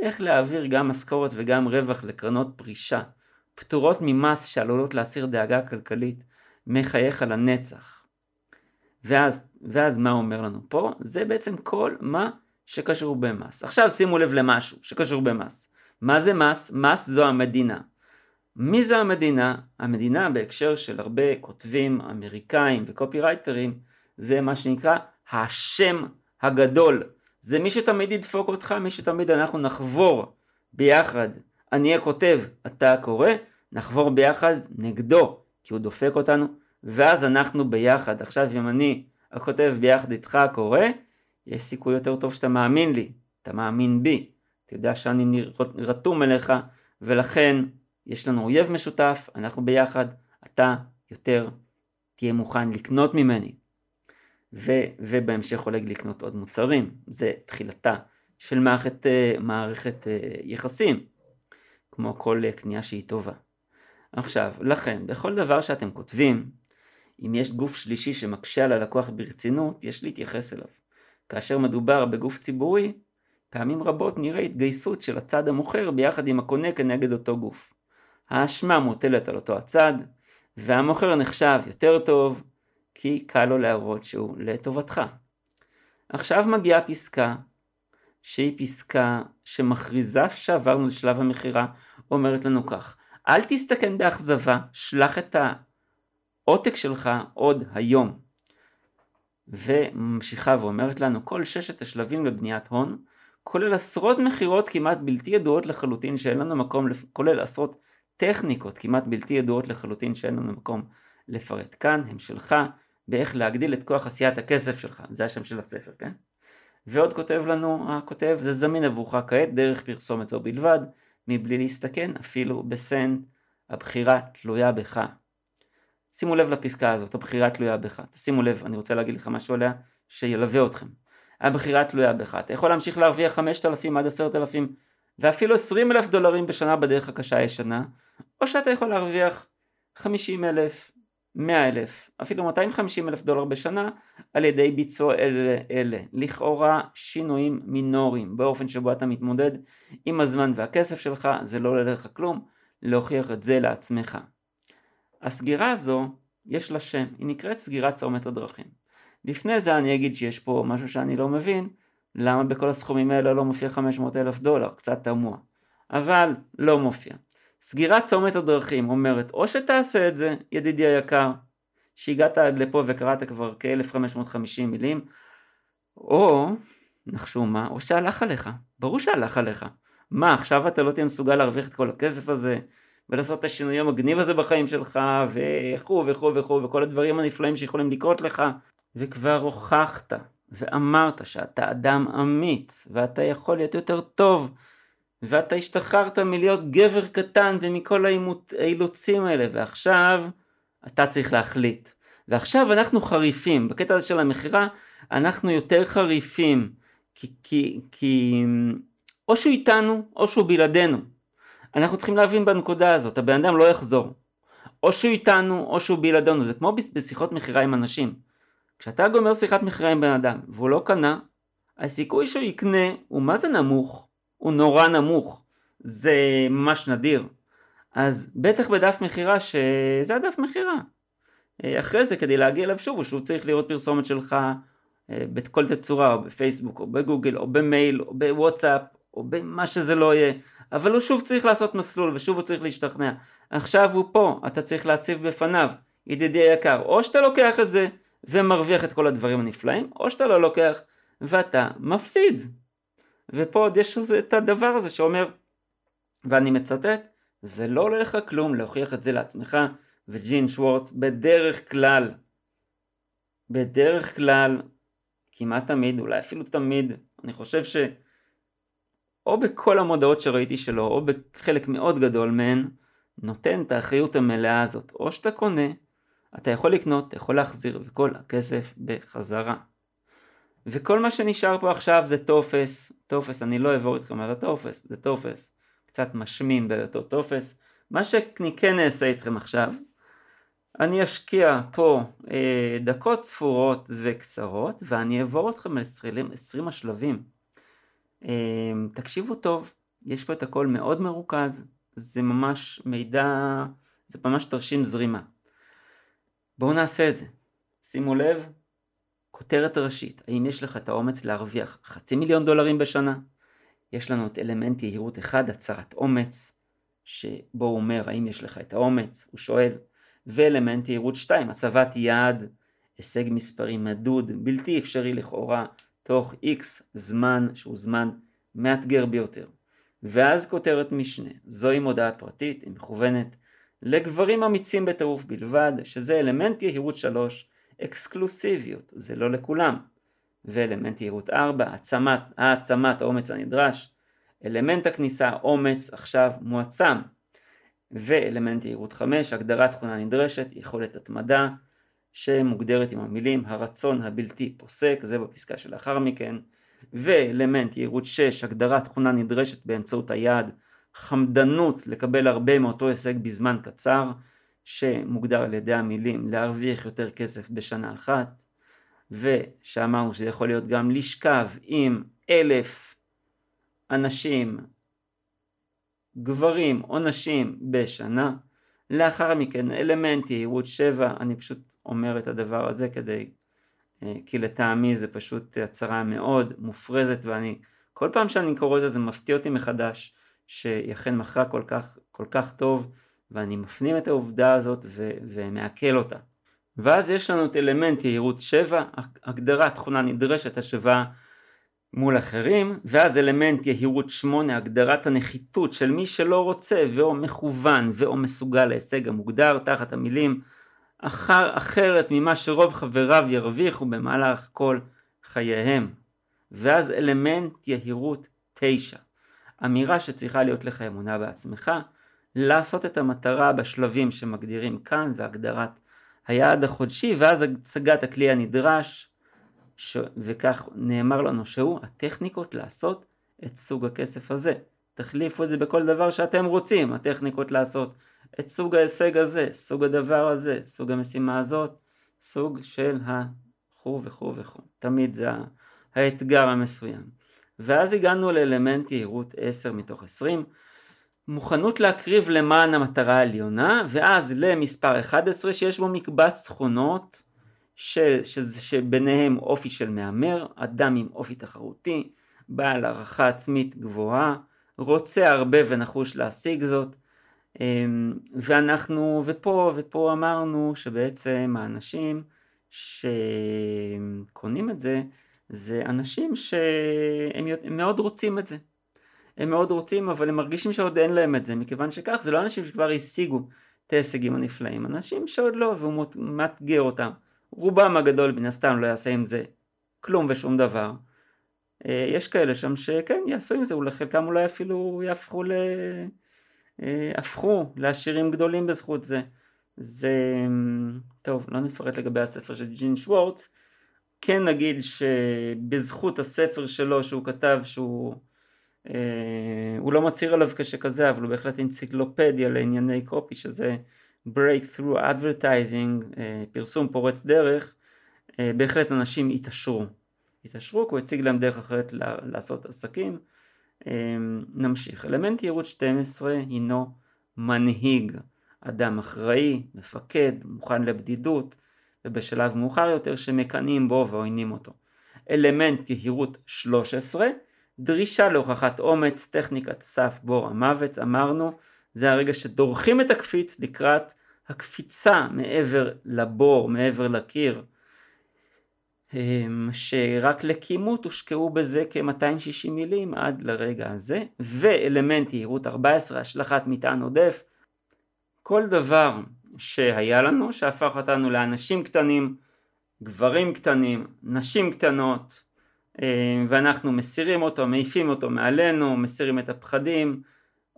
איך להעביר גם משכורת וגם רווח לקרנות פרישה, פטורות ממס שעלולות להסיר דאגה כלכלית מחייך לנצח. ואז, ואז מה אומר לנו פה? זה בעצם כל מה שקשור במס. עכשיו שימו לב למשהו שקשור במס. מה זה מס? מס זו המדינה. מי זו המדינה? המדינה בהקשר של הרבה כותבים אמריקאים וקופירייטרים זה מה שנקרא השם הגדול. זה מי שתמיד ידפוק אותך, מי שתמיד אנחנו נחבור ביחד. אני אהיה כותב, אתה הקורא, נחבור ביחד נגדו, כי הוא דופק אותנו, ואז אנחנו ביחד. עכשיו אם אני הכותב ביחד איתך הקורא, יש סיכוי יותר טוב שאתה מאמין לי, אתה מאמין בי, אתה יודע שאני רתום אליך, ולכן יש לנו אויב משותף, אנחנו ביחד, אתה יותר תהיה מוכן לקנות ממני. ו, ובהמשך הולג לקנות עוד מוצרים, זה תחילתה של מערכת, אה, מערכת אה, יחסים, כמו כל אה, קנייה שהיא טובה. עכשיו, לכן, בכל דבר שאתם כותבים, אם יש גוף שלישי שמקשה על הלקוח ברצינות, יש להתייחס אליו. כאשר מדובר בגוף ציבורי, פעמים רבות נראה התגייסות של הצד המוכר ביחד עם הקונה כנגד אותו גוף. האשמה מוטלת על אותו הצד, והמוכר נחשב יותר טוב, כי קל לו להראות שהוא לטובתך. עכשיו מגיעה פסקה, שהיא פסקה שמכריזה שעברנו לשלב המכירה, אומרת לנו כך, אל תסתכן באכזבה, שלח את העותק שלך עוד היום. וממשיכה ואומרת לנו, כל ששת השלבים לבניית הון, כולל עשרות מכירות כמעט בלתי ידועות לחלוטין שאין לנו מקום, כולל עשרות טכניקות כמעט בלתי ידועות לחלוטין שאין לנו מקום לפרט כאן, הם שלך, באיך להגדיל את כוח עשיית הכסף שלך, זה השם של הספר, כן? ועוד כותב לנו הכותב, זה זמין עבורך כעת דרך פרסומת זו בלבד, מבלי להסתכן אפילו בסנט, הבחירה תלויה בך. שימו לב לפסקה הזאת, הבחירה תלויה בך. תשימו לב, אני רוצה להגיד לך משהו עליה שילווה אתכם. הבחירה תלויה בך. אתה יכול להמשיך להרוויח 5,000 עד 10,000 ואפילו 20,000 דולרים בשנה בדרך הקשה הישנה, או שאתה יכול להרוויח 50,000, 100,000, אפילו 250,000 דולר בשנה על ידי ביצוע אלה, אלה. לכאורה שינויים מינוריים באופן שבו אתה מתמודד עם הזמן והכסף שלך, זה לא עולה לך כלום, להוכיח את זה לעצמך. הסגירה הזו, יש לה שם, היא נקראת סגירת צומת הדרכים. לפני זה אני אגיד שיש פה משהו שאני לא מבין, למה בכל הסכומים האלה לא מופיע 500 אלף דולר, קצת תמוה. אבל לא מופיע. סגירת צומת הדרכים אומרת, או שתעשה את זה, ידידי היקר, שהגעת עד לפה וקראת כבר כ-1550 מילים, או, נחשו מה, או שהלך עליך, ברור שהלך עליך. מה, עכשיו אתה לא תהיה מסוגל להרוויח את כל הכסף הזה, ולעשות את השינוי המגניב הזה בחיים שלך, וכו' וכו' וכו', וכל הדברים הנפלאים שיכולים לקרות לך, וכבר הוכחת ואמרת שאתה אדם אמיץ, ואתה יכול להיות יותר טוב, ואתה השתחררת מלהיות גבר קטן ומכל האילוצים האלה, ועכשיו אתה צריך להחליט. ועכשיו אנחנו חריפים, בקטע הזה של המכירה, אנחנו יותר חריפים, כי, כי, כי או שהוא איתנו, או שהוא בלעדינו. אנחנו צריכים להבין בנקודה הזאת, הבן אדם לא יחזור. או שהוא איתנו, או שהוא בלעדינו, זה כמו בשיחות מכירה עם אנשים. כשאתה גומר שיחת מכירה עם בן אדם, והוא לא קנה, הסיכוי שהוא יקנה הוא מה זה נמוך? הוא נורא נמוך. זה ממש נדיר. אז בטח בדף מכירה שזה הדף מכירה. אה, אחרי זה כדי להגיע אליו שוב, שהוא צריך לראות פרסומת שלך אה, בכל תצורה, או בפייסבוק, או בגוגל, או במייל, או בוואטסאפ, או במה שזה לא יהיה. אבל הוא שוב צריך לעשות מסלול, ושוב הוא צריך להשתכנע. עכשיו הוא פה, אתה צריך להציב בפניו, ידידי היקר, או שאתה לוקח את זה ומרוויח את כל הדברים הנפלאים, או שאתה לא לוקח ואתה מפסיד. ופה עוד יש את הדבר הזה שאומר, ואני מצטט, זה לא עולה לך כלום להוכיח את זה לעצמך, וג'ין שוורץ בדרך כלל, בדרך כלל, כמעט תמיד, אולי אפילו תמיד, אני חושב ש... או בכל המודעות שראיתי שלו, או בחלק מאוד גדול מהן, נותן את האחריות המלאה הזאת. או שאתה קונה, אתה יכול לקנות, אתה יכול להחזיר, וכל הכסף בחזרה. וכל מה שנשאר פה עכשיו זה טופס, טופס, אני לא אעבור איתכם על הטופס, זה טופס, קצת משמים בהיותו טופס. מה שאני כן אעשה איתכם עכשיו, אני אשקיע פה אה, דקות ספורות וקצרות, ואני אעבור אתכם ל-20 השלבים. אה, תקשיבו טוב, יש פה את הכל מאוד מרוכז, זה ממש מידע, זה ממש תרשים זרימה. בואו נעשה את זה. שימו לב, כותרת ראשית, האם יש לך את האומץ להרוויח חצי מיליון דולרים בשנה? יש לנו את אלמנט יהירות אחד, הצהרת אומץ, שבו הוא אומר האם יש לך את האומץ, הוא שואל, ואלמנט יהירות שתיים, הצבת יעד, הישג מספרי מדוד, בלתי אפשרי לכאורה, תוך איקס זמן שהוא זמן מאתגר ביותר. ואז כותרת משנה, זוהי מודעה פרטית, היא מכוונת לגברים אמיצים בטירוף בלבד, שזה אלמנט יהירות שלוש, אקסקלוסיביות, זה לא לכולם. ואלמנט יהירות 4, העצמת, העצמת האומץ הנדרש. אלמנט הכניסה, אומץ עכשיו מועצם. ואלמנט יהירות 5, הגדרת תכונה נדרשת, יכולת התמדה, שמוגדרת עם המילים הרצון הבלתי פוסק, זה בפסקה שלאחר מכן. ואלמנט יהירות 6, הגדרת תכונה נדרשת באמצעות היעד, חמדנות לקבל הרבה מאותו הישג בזמן קצר, שמוגדר על ידי המילים להרוויח יותר כסף בשנה אחת, ושאמרנו שזה יכול להיות גם לשכב עם אלף אנשים, גברים או נשים בשנה. לאחר מכן אלמנט יהירות שבע, אני פשוט אומר את הדבר הזה כדי, אה, כי לטעמי זה פשוט הצהרה מאוד מופרזת ואני, כל פעם שאני קורא את זה זה מפתיע אותי מחדש שהיא אכן מכרה כל כך, כל כך טוב ואני מפנים את העובדה הזאת ו- ומעכל אותה. ואז יש לנו את אלמנט יהירות 7, הגדרת תכונה נדרשת השוואה מול אחרים, ואז אלמנט יהירות 8, הגדרת הנחיתות של מי שלא רוצה ואו מכוון ואו מסוגל להישג המוגדר תחת המילים אחר, אחרת ממה שרוב חבריו ירוויחו במהלך כל חייהם. ואז אלמנט יהירות 9, אמירה שצריכה להיות לך אמונה בעצמך, לעשות את המטרה בשלבים שמגדירים כאן והגדרת היעד החודשי ואז הצגת הכלי הנדרש ש... וכך נאמר לנו שהוא הטכניקות לעשות את סוג הכסף הזה. תחליפו את זה בכל דבר שאתם רוצים, הטכניקות לעשות את סוג ההישג הזה, סוג הדבר הזה, סוג המשימה הזאת, סוג של הכו' וכו' וכו'. תמיד זה האתגר המסוים. ואז הגענו לאלמנט יהירות 10 מתוך 20, מוכנות להקריב למען המטרה העליונה, ואז למספר 11 שיש בו מקבץ תכונות ש, ש, שביניהם אופי של מהמר, אדם עם אופי תחרותי, בעל הערכה עצמית גבוהה, רוצה הרבה ונחוש להשיג זאת, אמ, ואנחנו, ופה, ופה אמרנו שבעצם האנשים שקונים את זה, זה אנשים שהם מאוד רוצים את זה. הם מאוד רוצים אבל הם מרגישים שעוד אין להם את זה. מכיוון שכך זה לא אנשים שכבר השיגו את ההישגים הנפלאים. אנשים שעוד לא והוא מאתגר אותם רובם הגדול מן הסתם לא יעשה עם זה כלום ושום דבר. אה, יש כאלה שם שכן יעשו עם זה אולי חלקם אולי אפילו יהפכו ל... אה, הפכו לעשירים גדולים בזכות זה. זה טוב לא נפרט לגבי הספר של ג'ין שוורץ. כן נגיד שבזכות הספר שלו שהוא כתב שהוא אה, הוא לא מצהיר עליו כשכזה אבל הוא בהחלט אנציקלופדיה לענייני קופי שזה breakthrough advertising אה, פרסום פורץ דרך אה, בהחלט אנשים התעשרו. התעשרו כי הוא הציג להם דרך אחרת לעשות עסקים. נמשיך. אלמנט יהירות 12 הינו מנהיג. אדם אחראי מפקד מוכן לבדידות ובשלב מאוחר יותר שמקנאים בו ועוינים אותו. אלמנט יהירות 13 דרישה להוכחת אומץ, טכניקת סף בור המוות, אמרנו, זה הרגע שדורכים את הקפיץ לקראת הקפיצה מעבר לבור, מעבר לקיר, אמ, שרק לכימות הושקעו בזה כ-260 מילים עד לרגע הזה, ואלמנט יהירות 14, השלכת מטען עודף, כל דבר שהיה לנו, שהפך אותנו לאנשים קטנים, גברים קטנים, נשים קטנות, אה, ואנחנו מסירים אותו, מעיפים אותו מעלינו, מסירים את הפחדים,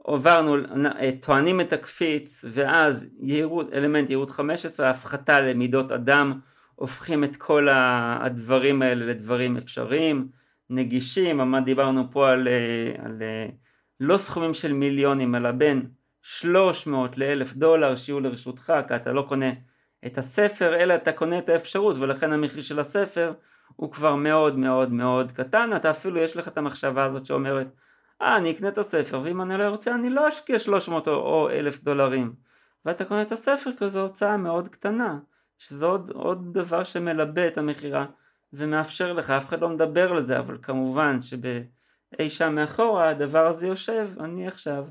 עברנו, אה, טוענים את הקפיץ, ואז יהירות, אלמנט יהירות 15, הפחתה למידות אדם, הופכים את כל הדברים האלה לדברים אפשריים, נגישים, מה דיברנו פה על, אה, על לא סכומים של מיליונים, אלא בין 300 ל-1000 דולר שיהיו לרשותך, כי אתה לא קונה את הספר, אלא אתה קונה את האפשרות, ולכן המחיר של הספר הוא כבר מאוד מאוד מאוד קטן, אתה אפילו יש לך את המחשבה הזאת שאומרת אה אני אקנה את הספר ואם אני לא רוצה אני לא אשקיע 300 או 1,000 דולרים ואתה קונה את הספר כי זו הוצאה מאוד קטנה שזה עוד, עוד דבר שמלבה את המכירה ומאפשר לך, אף אחד לא מדבר לזה, אבל כמובן שבאי שם מאחורה הדבר הזה יושב, אני עכשיו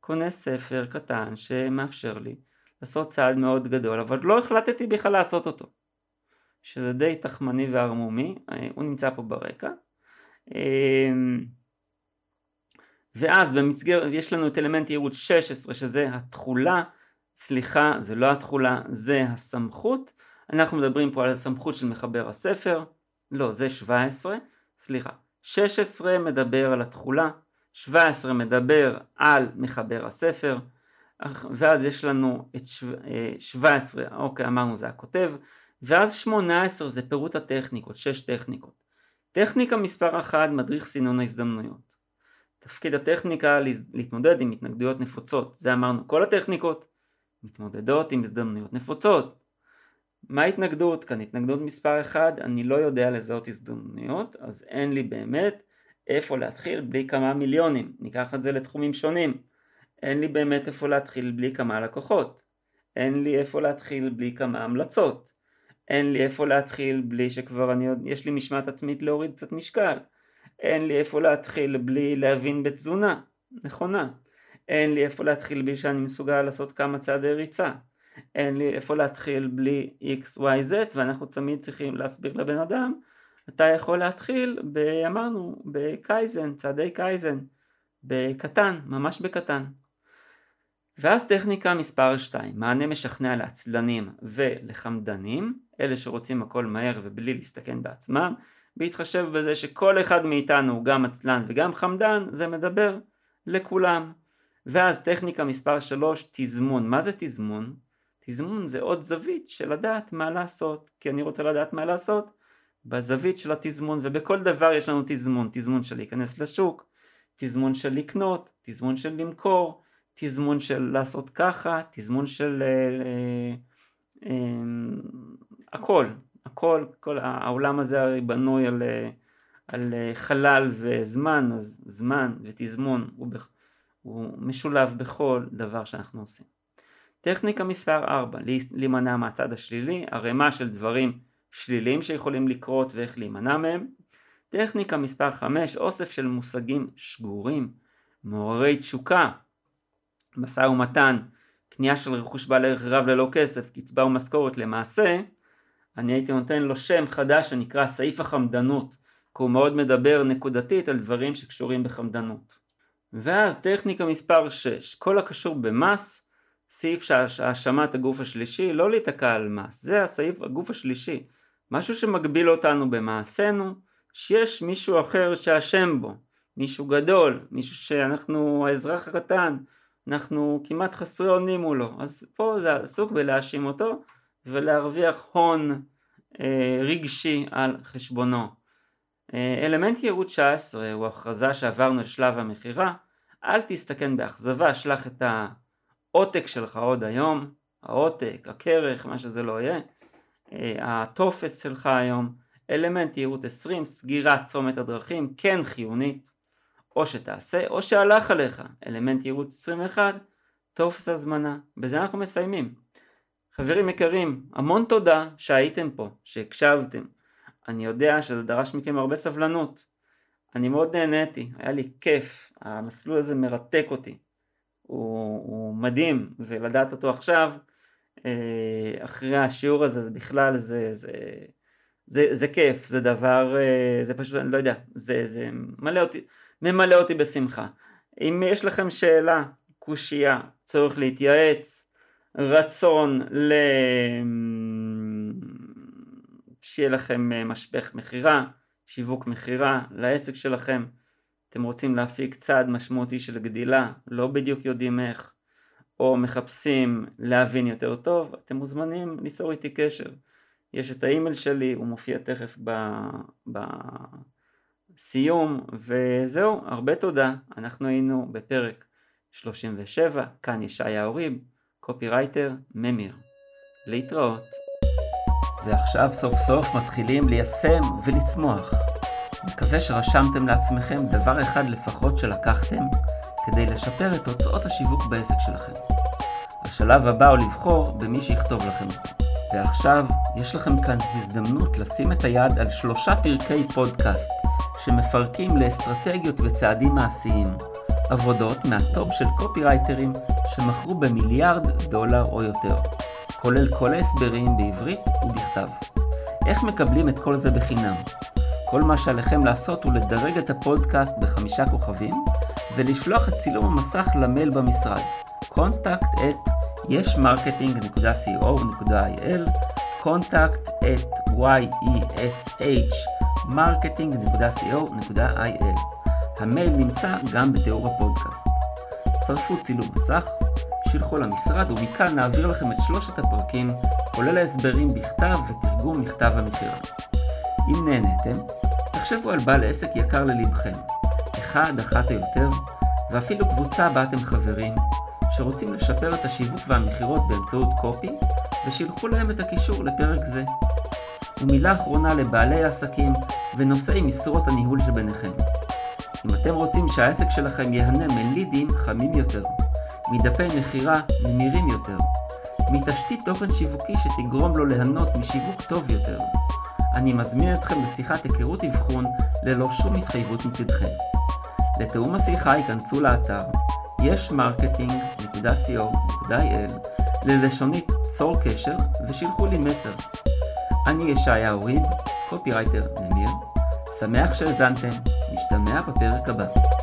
קונה ספר קטן שמאפשר לי לעשות צעד מאוד גדול, אבל לא החלטתי בכלל לעשות אותו. שזה די תחמני וערמומי, אה, הוא נמצא פה ברקע. ואז במסגרת, יש לנו את אלמנט יהירות 16 שזה התכולה, סליחה זה לא התכולה, זה הסמכות, אנחנו מדברים פה על הסמכות של מחבר הספר, לא זה 17, סליחה, 16 מדבר על התכולה, 17 מדבר על מחבר הספר, ואז יש לנו את 17, אה, אוקיי אמרנו זה הכותב, ואז 18 זה פירוט הטכניקות, 6 טכניקות. טכניקה מספר 1 מדריך סינון ההזדמנויות. תפקיד הטכניקה להתמודד עם התנגדויות נפוצות, זה אמרנו כל הטכניקות מתמודדות עם הזדמנויות נפוצות. מה ההתנגדות? כאן התנגדות מספר 1, אני לא יודע לזהות הזדמנויות, אז אין לי באמת איפה להתחיל בלי כמה מיליונים, ניקח את זה לתחומים שונים. אין לי באמת איפה להתחיל בלי כמה לקוחות, אין לי איפה להתחיל בלי כמה המלצות, אין לי איפה להתחיל בלי שכבר אני יש לי משמעת עצמית להוריד קצת משקל, אין לי איפה להתחיל בלי להבין בתזונה נכונה, אין לי איפה להתחיל בלי שאני מסוגל לעשות כמה צעדי ריצה, אין לי איפה להתחיל בלי x, y, z ואנחנו תמיד צריכים להסביר לבן אדם אתה יכול להתחיל, ב, אמרנו, בקייזן, צעדי קייזן, בקטן, ממש בקטן. ואז טכניקה מספר 2, מענה משכנע לעצלנים ולחמדנים, אלה שרוצים הכל מהר ובלי להסתכן בעצמם, בהתחשב בזה שכל אחד מאיתנו גם עצלן וגם חמדן, זה מדבר לכולם. ואז טכניקה מספר 3, תזמון. מה זה תזמון? תזמון זה עוד זווית של לדעת מה לעשות, כי אני רוצה לדעת מה לעשות בזווית של התזמון, ובכל דבר יש לנו תזמון, תזמון של להיכנס לשוק, תזמון של לקנות, תזמון של למכור, תזמון של לעשות ככה, תזמון של אה, אה, אה, הכל, הכל, כל העולם הזה הרי בנוי על, אה, על אה, חלל וזמן, אז זמן ותזמון הוא, הוא משולב בכל דבר שאנחנו עושים. טכניקה מספר 4, להימנע מהצד השלילי, ערימה של דברים שליליים שיכולים לקרות ואיך להימנע מהם. טכניקה מספר 5, אוסף של מושגים שגורים, מעוררי תשוקה, משא ומתן, קנייה של רכוש בעל ערך רב ללא כסף, קצבה ומשכורת, למעשה אני הייתי נותן לו שם חדש שנקרא סעיף החמדנות, כי הוא מאוד מדבר נקודתית על דברים שקשורים בחמדנות. ואז טכניקה מספר 6, כל הקשור במס, סעיף שהאשמת הגוף השלישי, לא להיתקע על מס, זה הסעיף הגוף השלישי, משהו שמגביל אותנו במעשינו, שיש מישהו אחר שאשם בו, מישהו גדול, מישהו שאנחנו האזרח הקטן, אנחנו כמעט חסרי אונים מולו, אז פה זה עסוק בלהאשים אותו ולהרוויח הון אה, רגשי על חשבונו. אה, אלמנט יהוד 19 הוא הכרזה שעברנו לשלב המכירה, אל תסתכן באכזבה, שלח את העותק שלך עוד היום, העותק, הכרך, מה שזה לא יהיה, אה, הטופס שלך היום, אלמנט יהוד 20, סגירת צומת הדרכים, כן חיונית, או שתעשה או שהלך עליך, אלמנט יהוד 21, טופס הזמנה, בזה אנחנו מסיימים. חברים יקרים, המון תודה שהייתם פה, שהקשבתם. אני יודע שזה דרש מכם הרבה סבלנות. אני מאוד נהניתי, היה לי כיף, המסלול הזה מרתק אותי. הוא, הוא מדהים, ולדעת אותו עכשיו, אה, אחרי השיעור הזה, זה בכלל, זה, זה, זה, זה כיף, זה דבר, אה, זה פשוט, אני לא יודע, זה, זה מלא אותי, ממלא אותי בשמחה. אם יש לכם שאלה, קושייה, צורך להתייעץ, רצון ל... שיהיה לכם אה, משפך מכירה, שיווק מכירה לעסק שלכם, אתם רוצים להפיק צעד משמעותי של גדילה, לא בדיוק יודעים איך, או מחפשים להבין יותר טוב, אתם מוזמנים ליצור איתי קשר. יש את האימייל שלי, הוא מופיע תכף בסיום, וזהו, הרבה תודה. אנחנו היינו בפרק 37, כאן ישעיהו ריב. קופירייטר ממיר. להתראות. ועכשיו סוף סוף מתחילים ליישם ולצמוח. מקווה שרשמתם לעצמכם דבר אחד לפחות שלקחתם כדי לשפר את תוצאות השיווק בעסק שלכם. השלב הבא הוא לבחור במי שיכתוב לכם. ועכשיו יש לכם כאן הזדמנות לשים את היד על שלושה פרקי פודקאסט שמפרקים לאסטרטגיות וצעדים מעשיים. עבודות מהטופ של קופירייטרים שמכרו במיליארד דולר או יותר, כולל כל ההסברים בעברית ובכתב. איך מקבלים את כל זה בחינם? כל מה שעליכם לעשות הוא לדרג את הפודקאסט בחמישה כוכבים ולשלוח את צילום המסך למייל במשרד contact at yesmarketing.co.il contact at yeshmarketing.co.il המייל נמצא גם בתיאור הפודקאסט. צרפו צילום מסך, שילחו למשרד ומכאן נעביר לכם את שלושת הפרקים, כולל ההסברים בכתב ותרגום מכתב המכירה. אם נהניתם, תחשבו על בעל עסק יקר ללבכם, אחד, אחת או יותר, ואפילו קבוצה בה אתם חברים, שרוצים לשפר את השיווק והמכירות באמצעות קופי, ושילחו להם את הקישור לפרק זה. ומילה אחרונה לבעלי העסקים ונושאי משרות הניהול שביניכם. אם אתם רוצים שהעסק שלכם ייהנה מלידים חמים יותר, מדפי מכירה ממירים יותר, מתשתית תוכן שיווקי שתגרום לו ליהנות משיווק טוב יותר, אני מזמין אתכם לשיחת היכרות אבחון ללא שום התחייבות מצדכם. לתיאום השיחה היכנסו לאתר ישמרקטינג.co.il ללשונית צור קשר ושלחו לי מסר. אני ישעיהו ריב, קופירייטר ממיר, שמח שהאזנתם, נשתמע בפרק הבא.